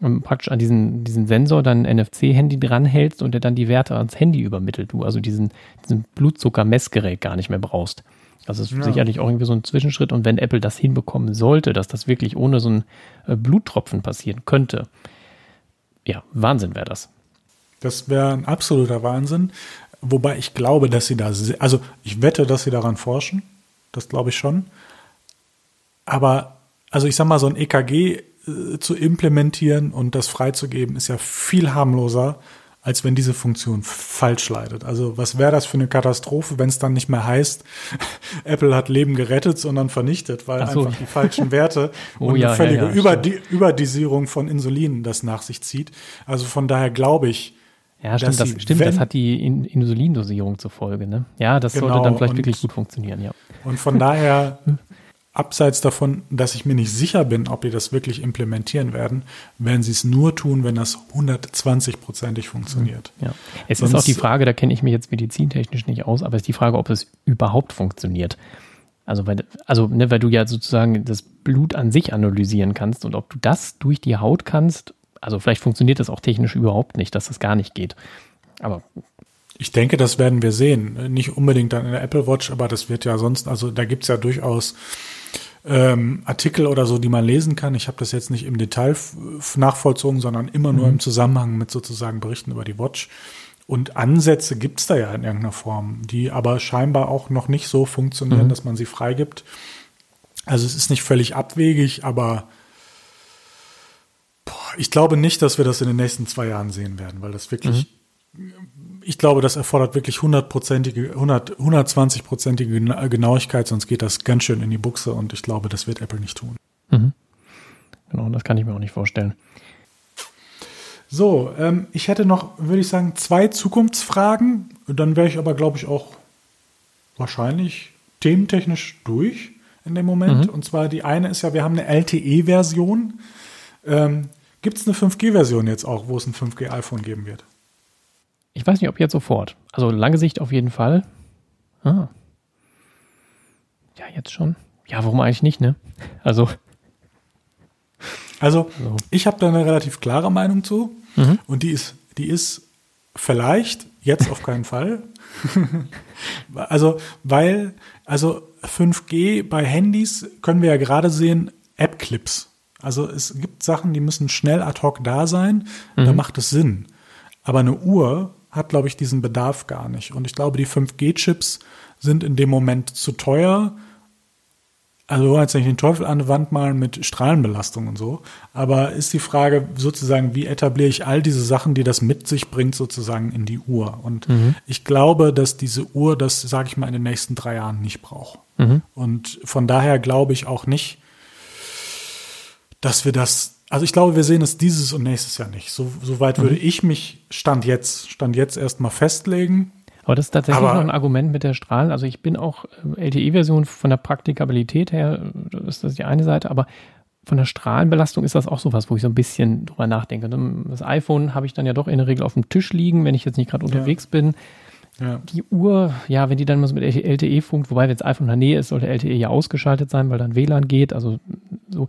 ähm, praktisch an diesen, diesen Sensor dann ein NFC-Handy dranhältst und der dann die Werte ans Handy übermittelt, du also diesen, diesen Blutzucker-Messgerät gar nicht mehr brauchst. Das ist ja. sicherlich auch irgendwie so ein Zwischenschritt. Und wenn Apple das hinbekommen sollte, dass das wirklich ohne so einen äh, Bluttropfen passieren könnte, ja, Wahnsinn wäre das. Das wäre ein absoluter Wahnsinn. Wobei ich glaube, dass sie da, also ich wette, dass sie daran forschen. Das glaube ich schon. Aber, also ich sag mal, so ein EKG äh, zu implementieren und das freizugeben, ist ja viel harmloser, als wenn diese Funktion falsch leidet. Also was wäre das für eine Katastrophe, wenn es dann nicht mehr heißt, [LAUGHS] Apple hat Leben gerettet, sondern vernichtet, weil so. einfach die falschen Werte [LAUGHS] oh, und eine ja, völlige ja, ja, Überdi Überdosierung von Insulin das nach sich zieht. Also von daher glaube ich, ja, stimmt, das, stimmt, wenn, das hat die In Insulindosierung zur Folge, ne? Ja, das genau, sollte dann vielleicht wirklich gut funktionieren, ja. Und von daher [LAUGHS] abseits davon, dass ich mir nicht sicher bin, ob die das wirklich implementieren werden, werden sie es nur tun, wenn das 120-prozentig funktioniert. Ja. Es Sonst, ist auch die Frage, da kenne ich mich jetzt medizintechnisch nicht aus, aber es ist die Frage, ob es überhaupt funktioniert. Also, weil, also ne, weil du ja sozusagen das Blut an sich analysieren kannst und ob du das durch die Haut kannst, also vielleicht funktioniert das auch technisch überhaupt nicht, dass das gar nicht geht. Aber ich denke, das werden wir sehen. Nicht unbedingt dann in der Apple Watch, aber das wird ja sonst, also da gibt es ja durchaus ähm, Artikel oder so, die man lesen kann. Ich habe das jetzt nicht im Detail nachvollzogen, sondern immer nur mhm. im Zusammenhang mit sozusagen Berichten über die Watch. Und Ansätze gibt es da ja in irgendeiner Form, die aber scheinbar auch noch nicht so funktionieren, mhm. dass man sie freigibt. Also es ist nicht völlig abwegig, aber boah, ich glaube nicht, dass wir das in den nächsten zwei Jahren sehen werden, weil das wirklich mhm ich glaube, das erfordert wirklich hundertprozentige, 100, 120-prozentige Genauigkeit, sonst geht das ganz schön in die Buchse und ich glaube, das wird Apple nicht tun. Mhm. Genau, das kann ich mir auch nicht vorstellen. So, ähm, ich hätte noch, würde ich sagen, zwei Zukunftsfragen. Dann wäre ich aber, glaube ich, auch wahrscheinlich thementechnisch durch in dem Moment. Mhm. Und zwar die eine ist ja, wir haben eine LTE-Version. Ähm, Gibt es eine 5G-Version jetzt auch, wo es ein 5G-iPhone geben wird? Ich weiß nicht, ob jetzt sofort. Also lange Sicht auf jeden Fall. Ah. Ja, jetzt schon. Ja, warum eigentlich nicht, ne? Also. Also, so. ich habe da eine relativ klare Meinung zu. Mhm. Und die ist, die ist vielleicht, jetzt auf keinen Fall. [LAUGHS] also, weil, also 5G bei Handys können wir ja gerade sehen, App-Clips. Also es gibt Sachen, die müssen schnell ad hoc da sein. Mhm. Da macht es Sinn. Aber eine Uhr hat, glaube ich, diesen Bedarf gar nicht. Und ich glaube, die 5G-Chips sind in dem Moment zu teuer. Also jetzt nicht den Teufel an die Wand malen mit Strahlenbelastung und so. Aber ist die Frage sozusagen, wie etabliere ich all diese Sachen, die das mit sich bringt, sozusagen in die Uhr? Und mhm. ich glaube, dass diese Uhr das, sage ich mal, in den nächsten drei Jahren nicht braucht. Mhm. Und von daher glaube ich auch nicht, dass wir das also ich glaube, wir sehen es dieses und nächstes Jahr nicht. So, so weit mhm. würde ich mich Stand jetzt, Stand jetzt erstmal festlegen. Aber das ist tatsächlich Aber, noch ein Argument mit der Strahlen. Also ich bin auch äh, LTE-Version von der Praktikabilität her, ist das die eine Seite, aber von der Strahlenbelastung ist das auch sowas, wo ich so ein bisschen drüber nachdenke. Das iPhone habe ich dann ja doch in der Regel auf dem Tisch liegen, wenn ich jetzt nicht gerade unterwegs ja. bin. Ja. Die Uhr, ja, wenn die dann mal so mit LTE funkt, wobei, wenn das iPhone in der Nähe ist, sollte LTE ja ausgeschaltet sein, weil dann WLAN geht. Also so,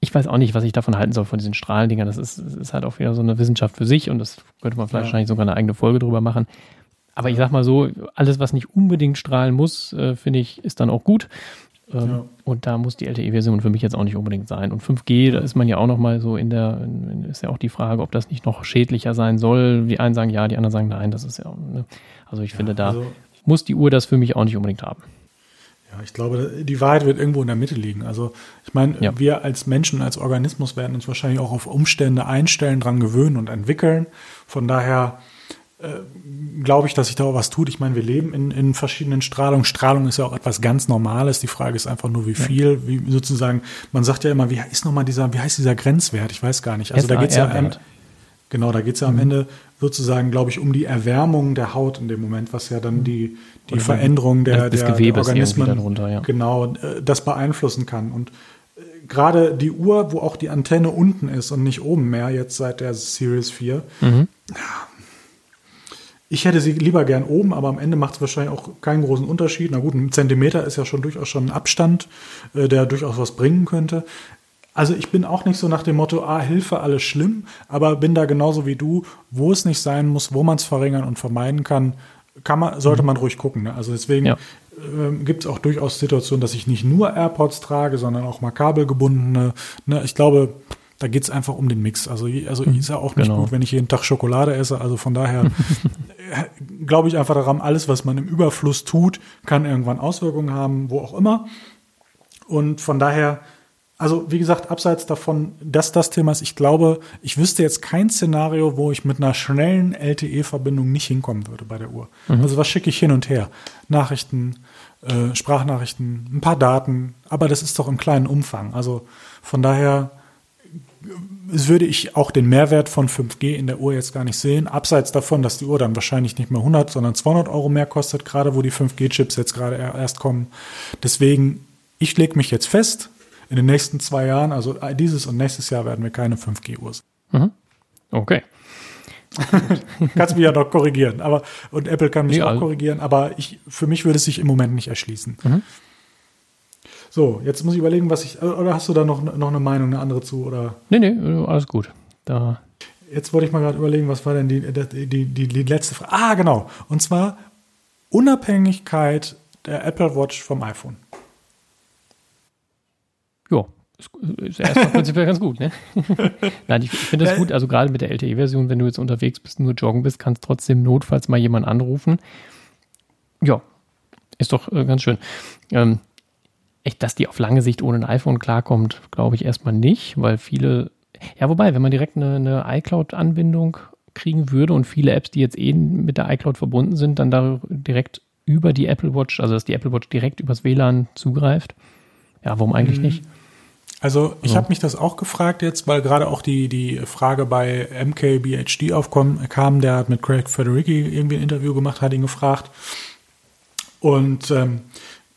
ich weiß auch nicht, was ich davon halten soll, von diesen Strahlendingern. Das ist, das ist halt auch wieder so eine Wissenschaft für sich und das könnte man vielleicht ja. wahrscheinlich sogar eine eigene Folge drüber machen. Aber ich sag mal so, alles, was nicht unbedingt strahlen muss, äh, finde ich, ist dann auch gut. Ähm, ja. Und da muss die LTE-Version für mich jetzt auch nicht unbedingt sein. Und 5G, da ist man ja auch nochmal so in der, in, ist ja auch die Frage, ob das nicht noch schädlicher sein soll. Die einen sagen ja, die anderen sagen nein. Das ist ja, ne? also ich ja, finde, da also, muss die Uhr das für mich auch nicht unbedingt haben. Ja, ich glaube, die Wahrheit wird irgendwo in der Mitte liegen. Also ich meine, ja. wir als Menschen, als Organismus werden uns wahrscheinlich auch auf Umstände einstellen, dran gewöhnen und entwickeln. Von daher äh, glaube ich, dass sich da auch was tut. Ich meine, wir leben in, in verschiedenen Strahlungen. Strahlung ist ja auch etwas ganz Normales. Die Frage ist einfach nur, wie viel, ja. wie sozusagen, man sagt ja immer, wie ist nochmal dieser, wie heißt dieser Grenzwert? Ich weiß gar nicht. Also da geht es ja am, genau, da geht es ja am mhm. Ende sozusagen, glaube ich, um die Erwärmung der Haut in dem Moment, was ja dann die, die Oder Veränderung der, der, der Organismen darunter, ja. genau äh, das beeinflussen kann. Und äh, gerade die Uhr, wo auch die Antenne unten ist und nicht oben mehr, jetzt seit der Series 4, mhm. Ich hätte sie lieber gern oben, aber am Ende macht es wahrscheinlich auch keinen großen Unterschied. Na gut, ein Zentimeter ist ja schon durchaus schon ein Abstand, äh, der durchaus was bringen könnte. Also ich bin auch nicht so nach dem Motto, ah, Hilfe, alles schlimm, aber bin da genauso wie du, wo es nicht sein muss, wo man es verringern und vermeiden kann, kann man, sollte man ruhig gucken. Ne? Also deswegen ja. ähm, gibt es auch durchaus Situationen, dass ich nicht nur AirPods trage, sondern auch mal kabelgebundene. Ne? Ich glaube, da geht es einfach um den Mix. Also, also ist ja auch nicht genau. gut, wenn ich jeden Tag Schokolade esse. Also von daher [LAUGHS] glaube ich einfach daran, alles, was man im Überfluss tut, kann irgendwann Auswirkungen haben, wo auch immer. Und von daher, also wie gesagt, abseits davon, dass das Thema ist, ich glaube, ich wüsste jetzt kein Szenario, wo ich mit einer schnellen LTE-Verbindung nicht hinkommen würde bei der Uhr. Mhm. Also was schicke ich hin und her? Nachrichten, äh, Sprachnachrichten, ein paar Daten, aber das ist doch im kleinen Umfang. Also von daher würde ich auch den Mehrwert von 5G in der Uhr jetzt gar nicht sehen. Abseits davon, dass die Uhr dann wahrscheinlich nicht mehr 100, sondern 200 Euro mehr kostet, gerade wo die 5G-Chips jetzt gerade erst kommen. Deswegen, ich lege mich jetzt fest, in den nächsten zwei Jahren, also dieses und nächstes Jahr werden wir keine 5G-Uhr sehen. Mhm. Okay. [LAUGHS] Kannst mich ja noch korrigieren, aber und Apple kann mich ja, auch also korrigieren, aber ich, für mich würde es sich im Moment nicht erschließen. Mhm. So, jetzt muss ich überlegen, was ich. Oder hast du da noch, noch eine Meinung, eine andere zu? Oder? Nee, nee, alles gut. Da. Jetzt wollte ich mal gerade überlegen, was war denn die, die, die, die letzte Frage? Ah, genau. Und zwar Unabhängigkeit der Apple Watch vom iPhone. Ist, ist erstmal prinzipiell ganz gut, ne? [LAUGHS] Nein, ich, ich finde das gut, also gerade mit der LTE-Version, wenn du jetzt unterwegs bist, nur joggen bist, kannst trotzdem notfalls mal jemanden anrufen. Ja, ist doch äh, ganz schön. Ähm, echt, dass die auf lange Sicht ohne ein iPhone klarkommt, glaube ich erstmal nicht, weil viele, ja, wobei, wenn man direkt eine, eine iCloud-Anbindung kriegen würde und viele Apps, die jetzt eh mit der iCloud verbunden sind, dann da direkt über die Apple Watch, also dass die Apple Watch direkt übers WLAN zugreift. Ja, warum eigentlich mhm. nicht? Also ich ja. habe mich das auch gefragt jetzt, weil gerade auch die, die Frage bei MKBHD aufkam, der hat mit Craig Federici irgendwie ein Interview gemacht, hat ihn gefragt. Und ähm,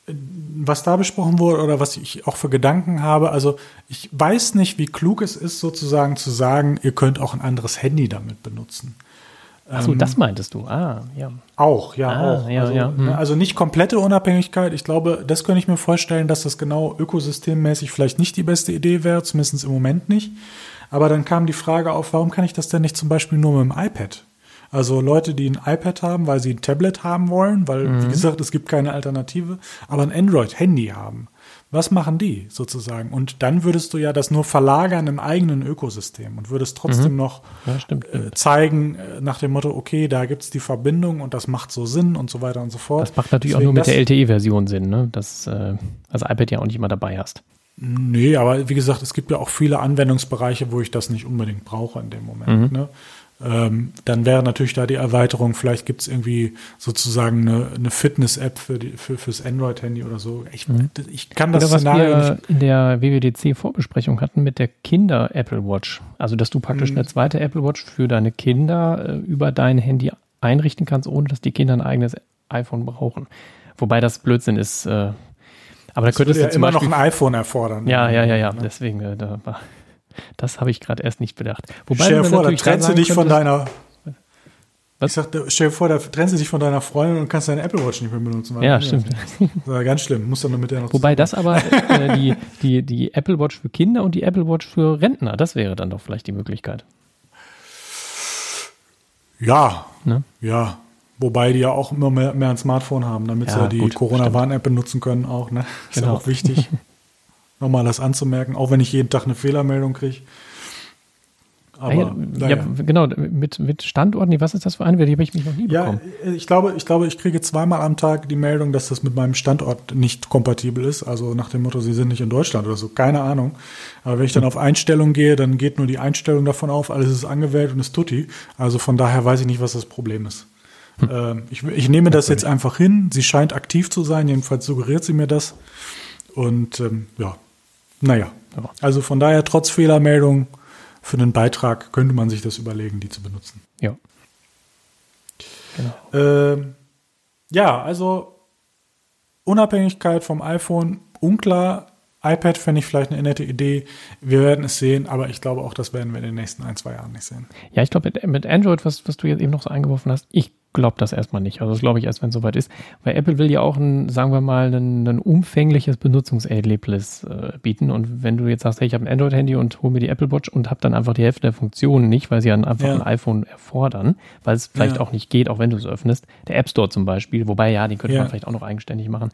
was da besprochen wurde oder was ich auch für Gedanken habe. Also ich weiß nicht, wie klug es ist, sozusagen zu sagen, ihr könnt auch ein anderes Handy damit benutzen. Achso, ähm, das meintest du. Ah, ja. Auch, ja, ah, auch. Ja, also, ja. Hm. also nicht komplette Unabhängigkeit. Ich glaube, das könnte ich mir vorstellen, dass das genau ökosystemmäßig vielleicht nicht die beste Idee wäre, zumindest im Moment nicht. Aber dann kam die Frage auf, warum kann ich das denn nicht zum Beispiel nur mit dem iPad? Also Leute, die ein iPad haben, weil sie ein Tablet haben wollen, weil, mhm. wie gesagt, es gibt keine Alternative, aber ein Android-Handy haben. Was machen die sozusagen? Und dann würdest du ja das nur verlagern im eigenen Ökosystem und würdest trotzdem mhm. noch ja, äh, zeigen äh, nach dem Motto, okay, da gibt es die Verbindung und das macht so Sinn und so weiter und so fort. Das macht natürlich Deswegen auch nur mit der LTE-Version Sinn, ne? dass äh, das iPad ja auch nicht immer dabei hast. Nee, aber wie gesagt, es gibt ja auch viele Anwendungsbereiche, wo ich das nicht unbedingt brauche in dem Moment. Mhm. Ne? Ähm, dann wäre natürlich da die Erweiterung, vielleicht gibt es irgendwie sozusagen eine, eine Fitness-App für für, fürs Android-Handy oder so. Ich, mhm. ich kann das oder Szenario was wir nicht. in der WWDC-Vorbesprechung hatten mit der Kinder-Apple Watch. Also, dass du praktisch mhm. eine zweite Apple Watch für deine Kinder äh, über dein Handy einrichten kannst, ohne dass die Kinder ein eigenes iPhone brauchen. Wobei das Blödsinn ist. Äh, aber da könntest du ja immer Beispiel, noch ein iPhone erfordern. Ja, ja, ja, ja. Ne? Deswegen, äh, da das habe ich gerade erst nicht bedacht. Wobei stell dir vor, da trennst du dich von deiner. Was? Ich sag, stell dir vor, da trennst du dich von deiner Freundin und kannst deine Apple Watch nicht mehr benutzen. Ja, stimmt. [LAUGHS] Das war ganz schlimm. Muss dann mit der noch Wobei das aber äh, die, die, die Apple Watch für Kinder und die Apple Watch für Rentner, das wäre dann doch vielleicht die Möglichkeit. Ja. Ne? Ja. Wobei die ja auch immer mehr, mehr ein Smartphone haben, damit ja, sie ja die Corona-Warn-App benutzen können auch. Ne? Ist genau. auch wichtig. [LAUGHS] nochmal das anzumerken, auch wenn ich jeden Tag eine Fehlermeldung kriege. Aber, ja, ja, ja, genau, mit, mit Standorten, was ist das für eine? Die habe ich mich noch nie bekommen. Ja, ich glaube, ich glaube, ich kriege zweimal am Tag die Meldung, dass das mit meinem Standort nicht kompatibel ist. Also nach dem Motto, sie sind nicht in Deutschland oder so. Keine Ahnung. Aber wenn ich dann auf Einstellung gehe, dann geht nur die Einstellung davon auf, alles ist angewählt und ist tutti. Also von daher weiß ich nicht, was das Problem ist. Hm. Ähm, ich, ich nehme das jetzt einfach hin. Sie scheint aktiv zu sein, jedenfalls suggeriert sie mir das. Und ähm, ja, naja. Also von daher, trotz Fehlermeldung, für einen Beitrag könnte man sich das überlegen, die zu benutzen. Ja. Genau. Ähm, ja, also Unabhängigkeit vom iPhone, unklar. iPad fände ich vielleicht eine nette Idee. Wir werden es sehen, aber ich glaube auch, das werden wir in den nächsten ein, zwei Jahren nicht sehen. Ja, ich glaube, mit, Android, was, was du jetzt eben noch so eingeworfen hast, ich glaube das erstmal nicht. Also das glaube ich erst, wenn es soweit ist. Weil Apple will ja auch ein, sagen wir mal, ein, ein umfängliches Benutzungserlebnis äh, bieten. Und wenn du jetzt sagst, hey, ich habe ein Android-Handy und hole mir die Apple Watch und habe dann einfach die Hälfte der Funktionen nicht, weil sie dann einfach ja. ein iPhone erfordern, weil es vielleicht ja. auch nicht geht, auch wenn du es öffnest. Der App Store zum Beispiel, wobei ja, den könnte ja. man vielleicht auch noch eigenständig machen.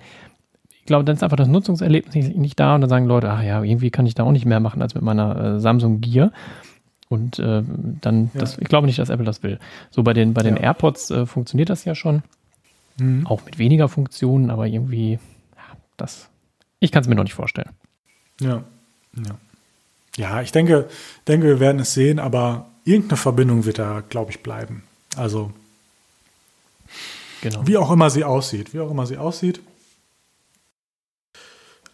Ich glaube, dann ist einfach das Nutzungserlebnis nicht, nicht da und dann sagen Leute, ach ja, irgendwie kann ich da auch nicht mehr machen als mit meiner äh, Samsung Gear. Und äh, dann, ja. das, ich glaube nicht, dass Apple das will. So bei den, bei den ja. AirPods äh, funktioniert das ja schon. Mhm. Auch mit weniger Funktionen, aber irgendwie, ja, das, ich kann es mir noch nicht vorstellen. Ja, ja. Ja, ich denke, denke, wir werden es sehen, aber irgendeine Verbindung wird da, glaube ich, bleiben. Also, genau. wie auch immer sie aussieht, wie auch immer sie aussieht.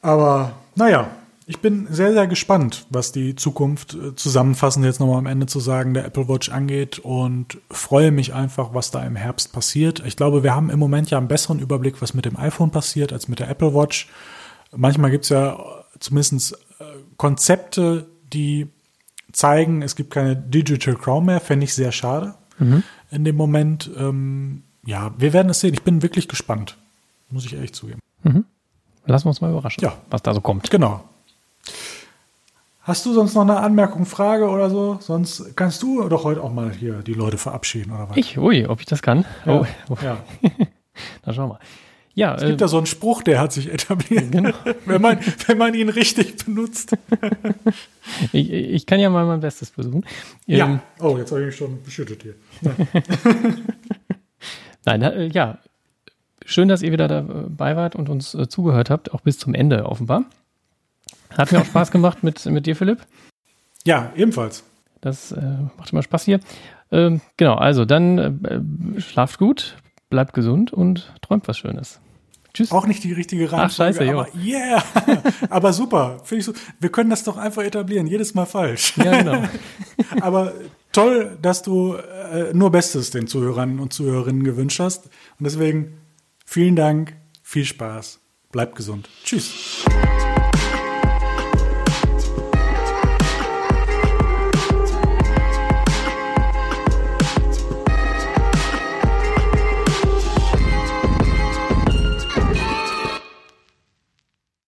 Aber, naja, ich bin sehr, sehr gespannt, was die Zukunft äh, zusammenfassend jetzt nochmal am Ende zu sagen, der Apple Watch angeht und freue mich einfach, was da im Herbst passiert. Ich glaube, wir haben im Moment ja einen besseren Überblick, was mit dem iPhone passiert, als mit der Apple Watch. Manchmal gibt es ja zumindest äh, Konzepte, die zeigen, es gibt keine Digital Crown mehr, fände ich sehr schade mhm. in dem Moment. Ähm, ja, wir werden es sehen. Ich bin wirklich gespannt, muss ich ehrlich zugeben. Mhm. Lassen wir uns mal überraschen, ja. was da so kommt. Genau. Hast du sonst noch eine Anmerkung, Frage oder so? Sonst kannst du doch heute auch mal hier die Leute verabschieden oder was? Ich, ui, ob ich das kann? Ja. Oh, oh. ja. [LAUGHS] Na, schau mal. Ja, es gibt äh, da so einen Spruch, der hat sich etabliert, genau. [LAUGHS] wenn, man, wenn man ihn richtig benutzt. [LAUGHS] ich, ich kann ja mal mein Bestes versuchen. Ja. Ähm, oh, jetzt habe ich mich schon beschüttet hier. Nein, äh, ja. Schön, dass ihr wieder dabei wart und uns äh, zugehört habt, auch bis zum Ende offenbar. Hat mir auch Spaß gemacht mit, mit dir, Philipp. Ja, ebenfalls. Das äh, macht immer Spaß hier. Ähm, genau, also dann äh, schlaft gut, bleibt gesund und träumt was Schönes. Tschüss. Auch nicht die richtige Reihenfolge. Ach, scheiße, aber yeah. [LAUGHS] aber super. Finde ich so. Wir können das doch einfach etablieren. Jedes Mal falsch. Ja, genau. [LAUGHS] aber toll, dass du äh, nur Bestes den Zuhörern und Zuhörerinnen gewünscht hast. Und deswegen vielen Dank, viel Spaß. Bleibt gesund. Tschüss.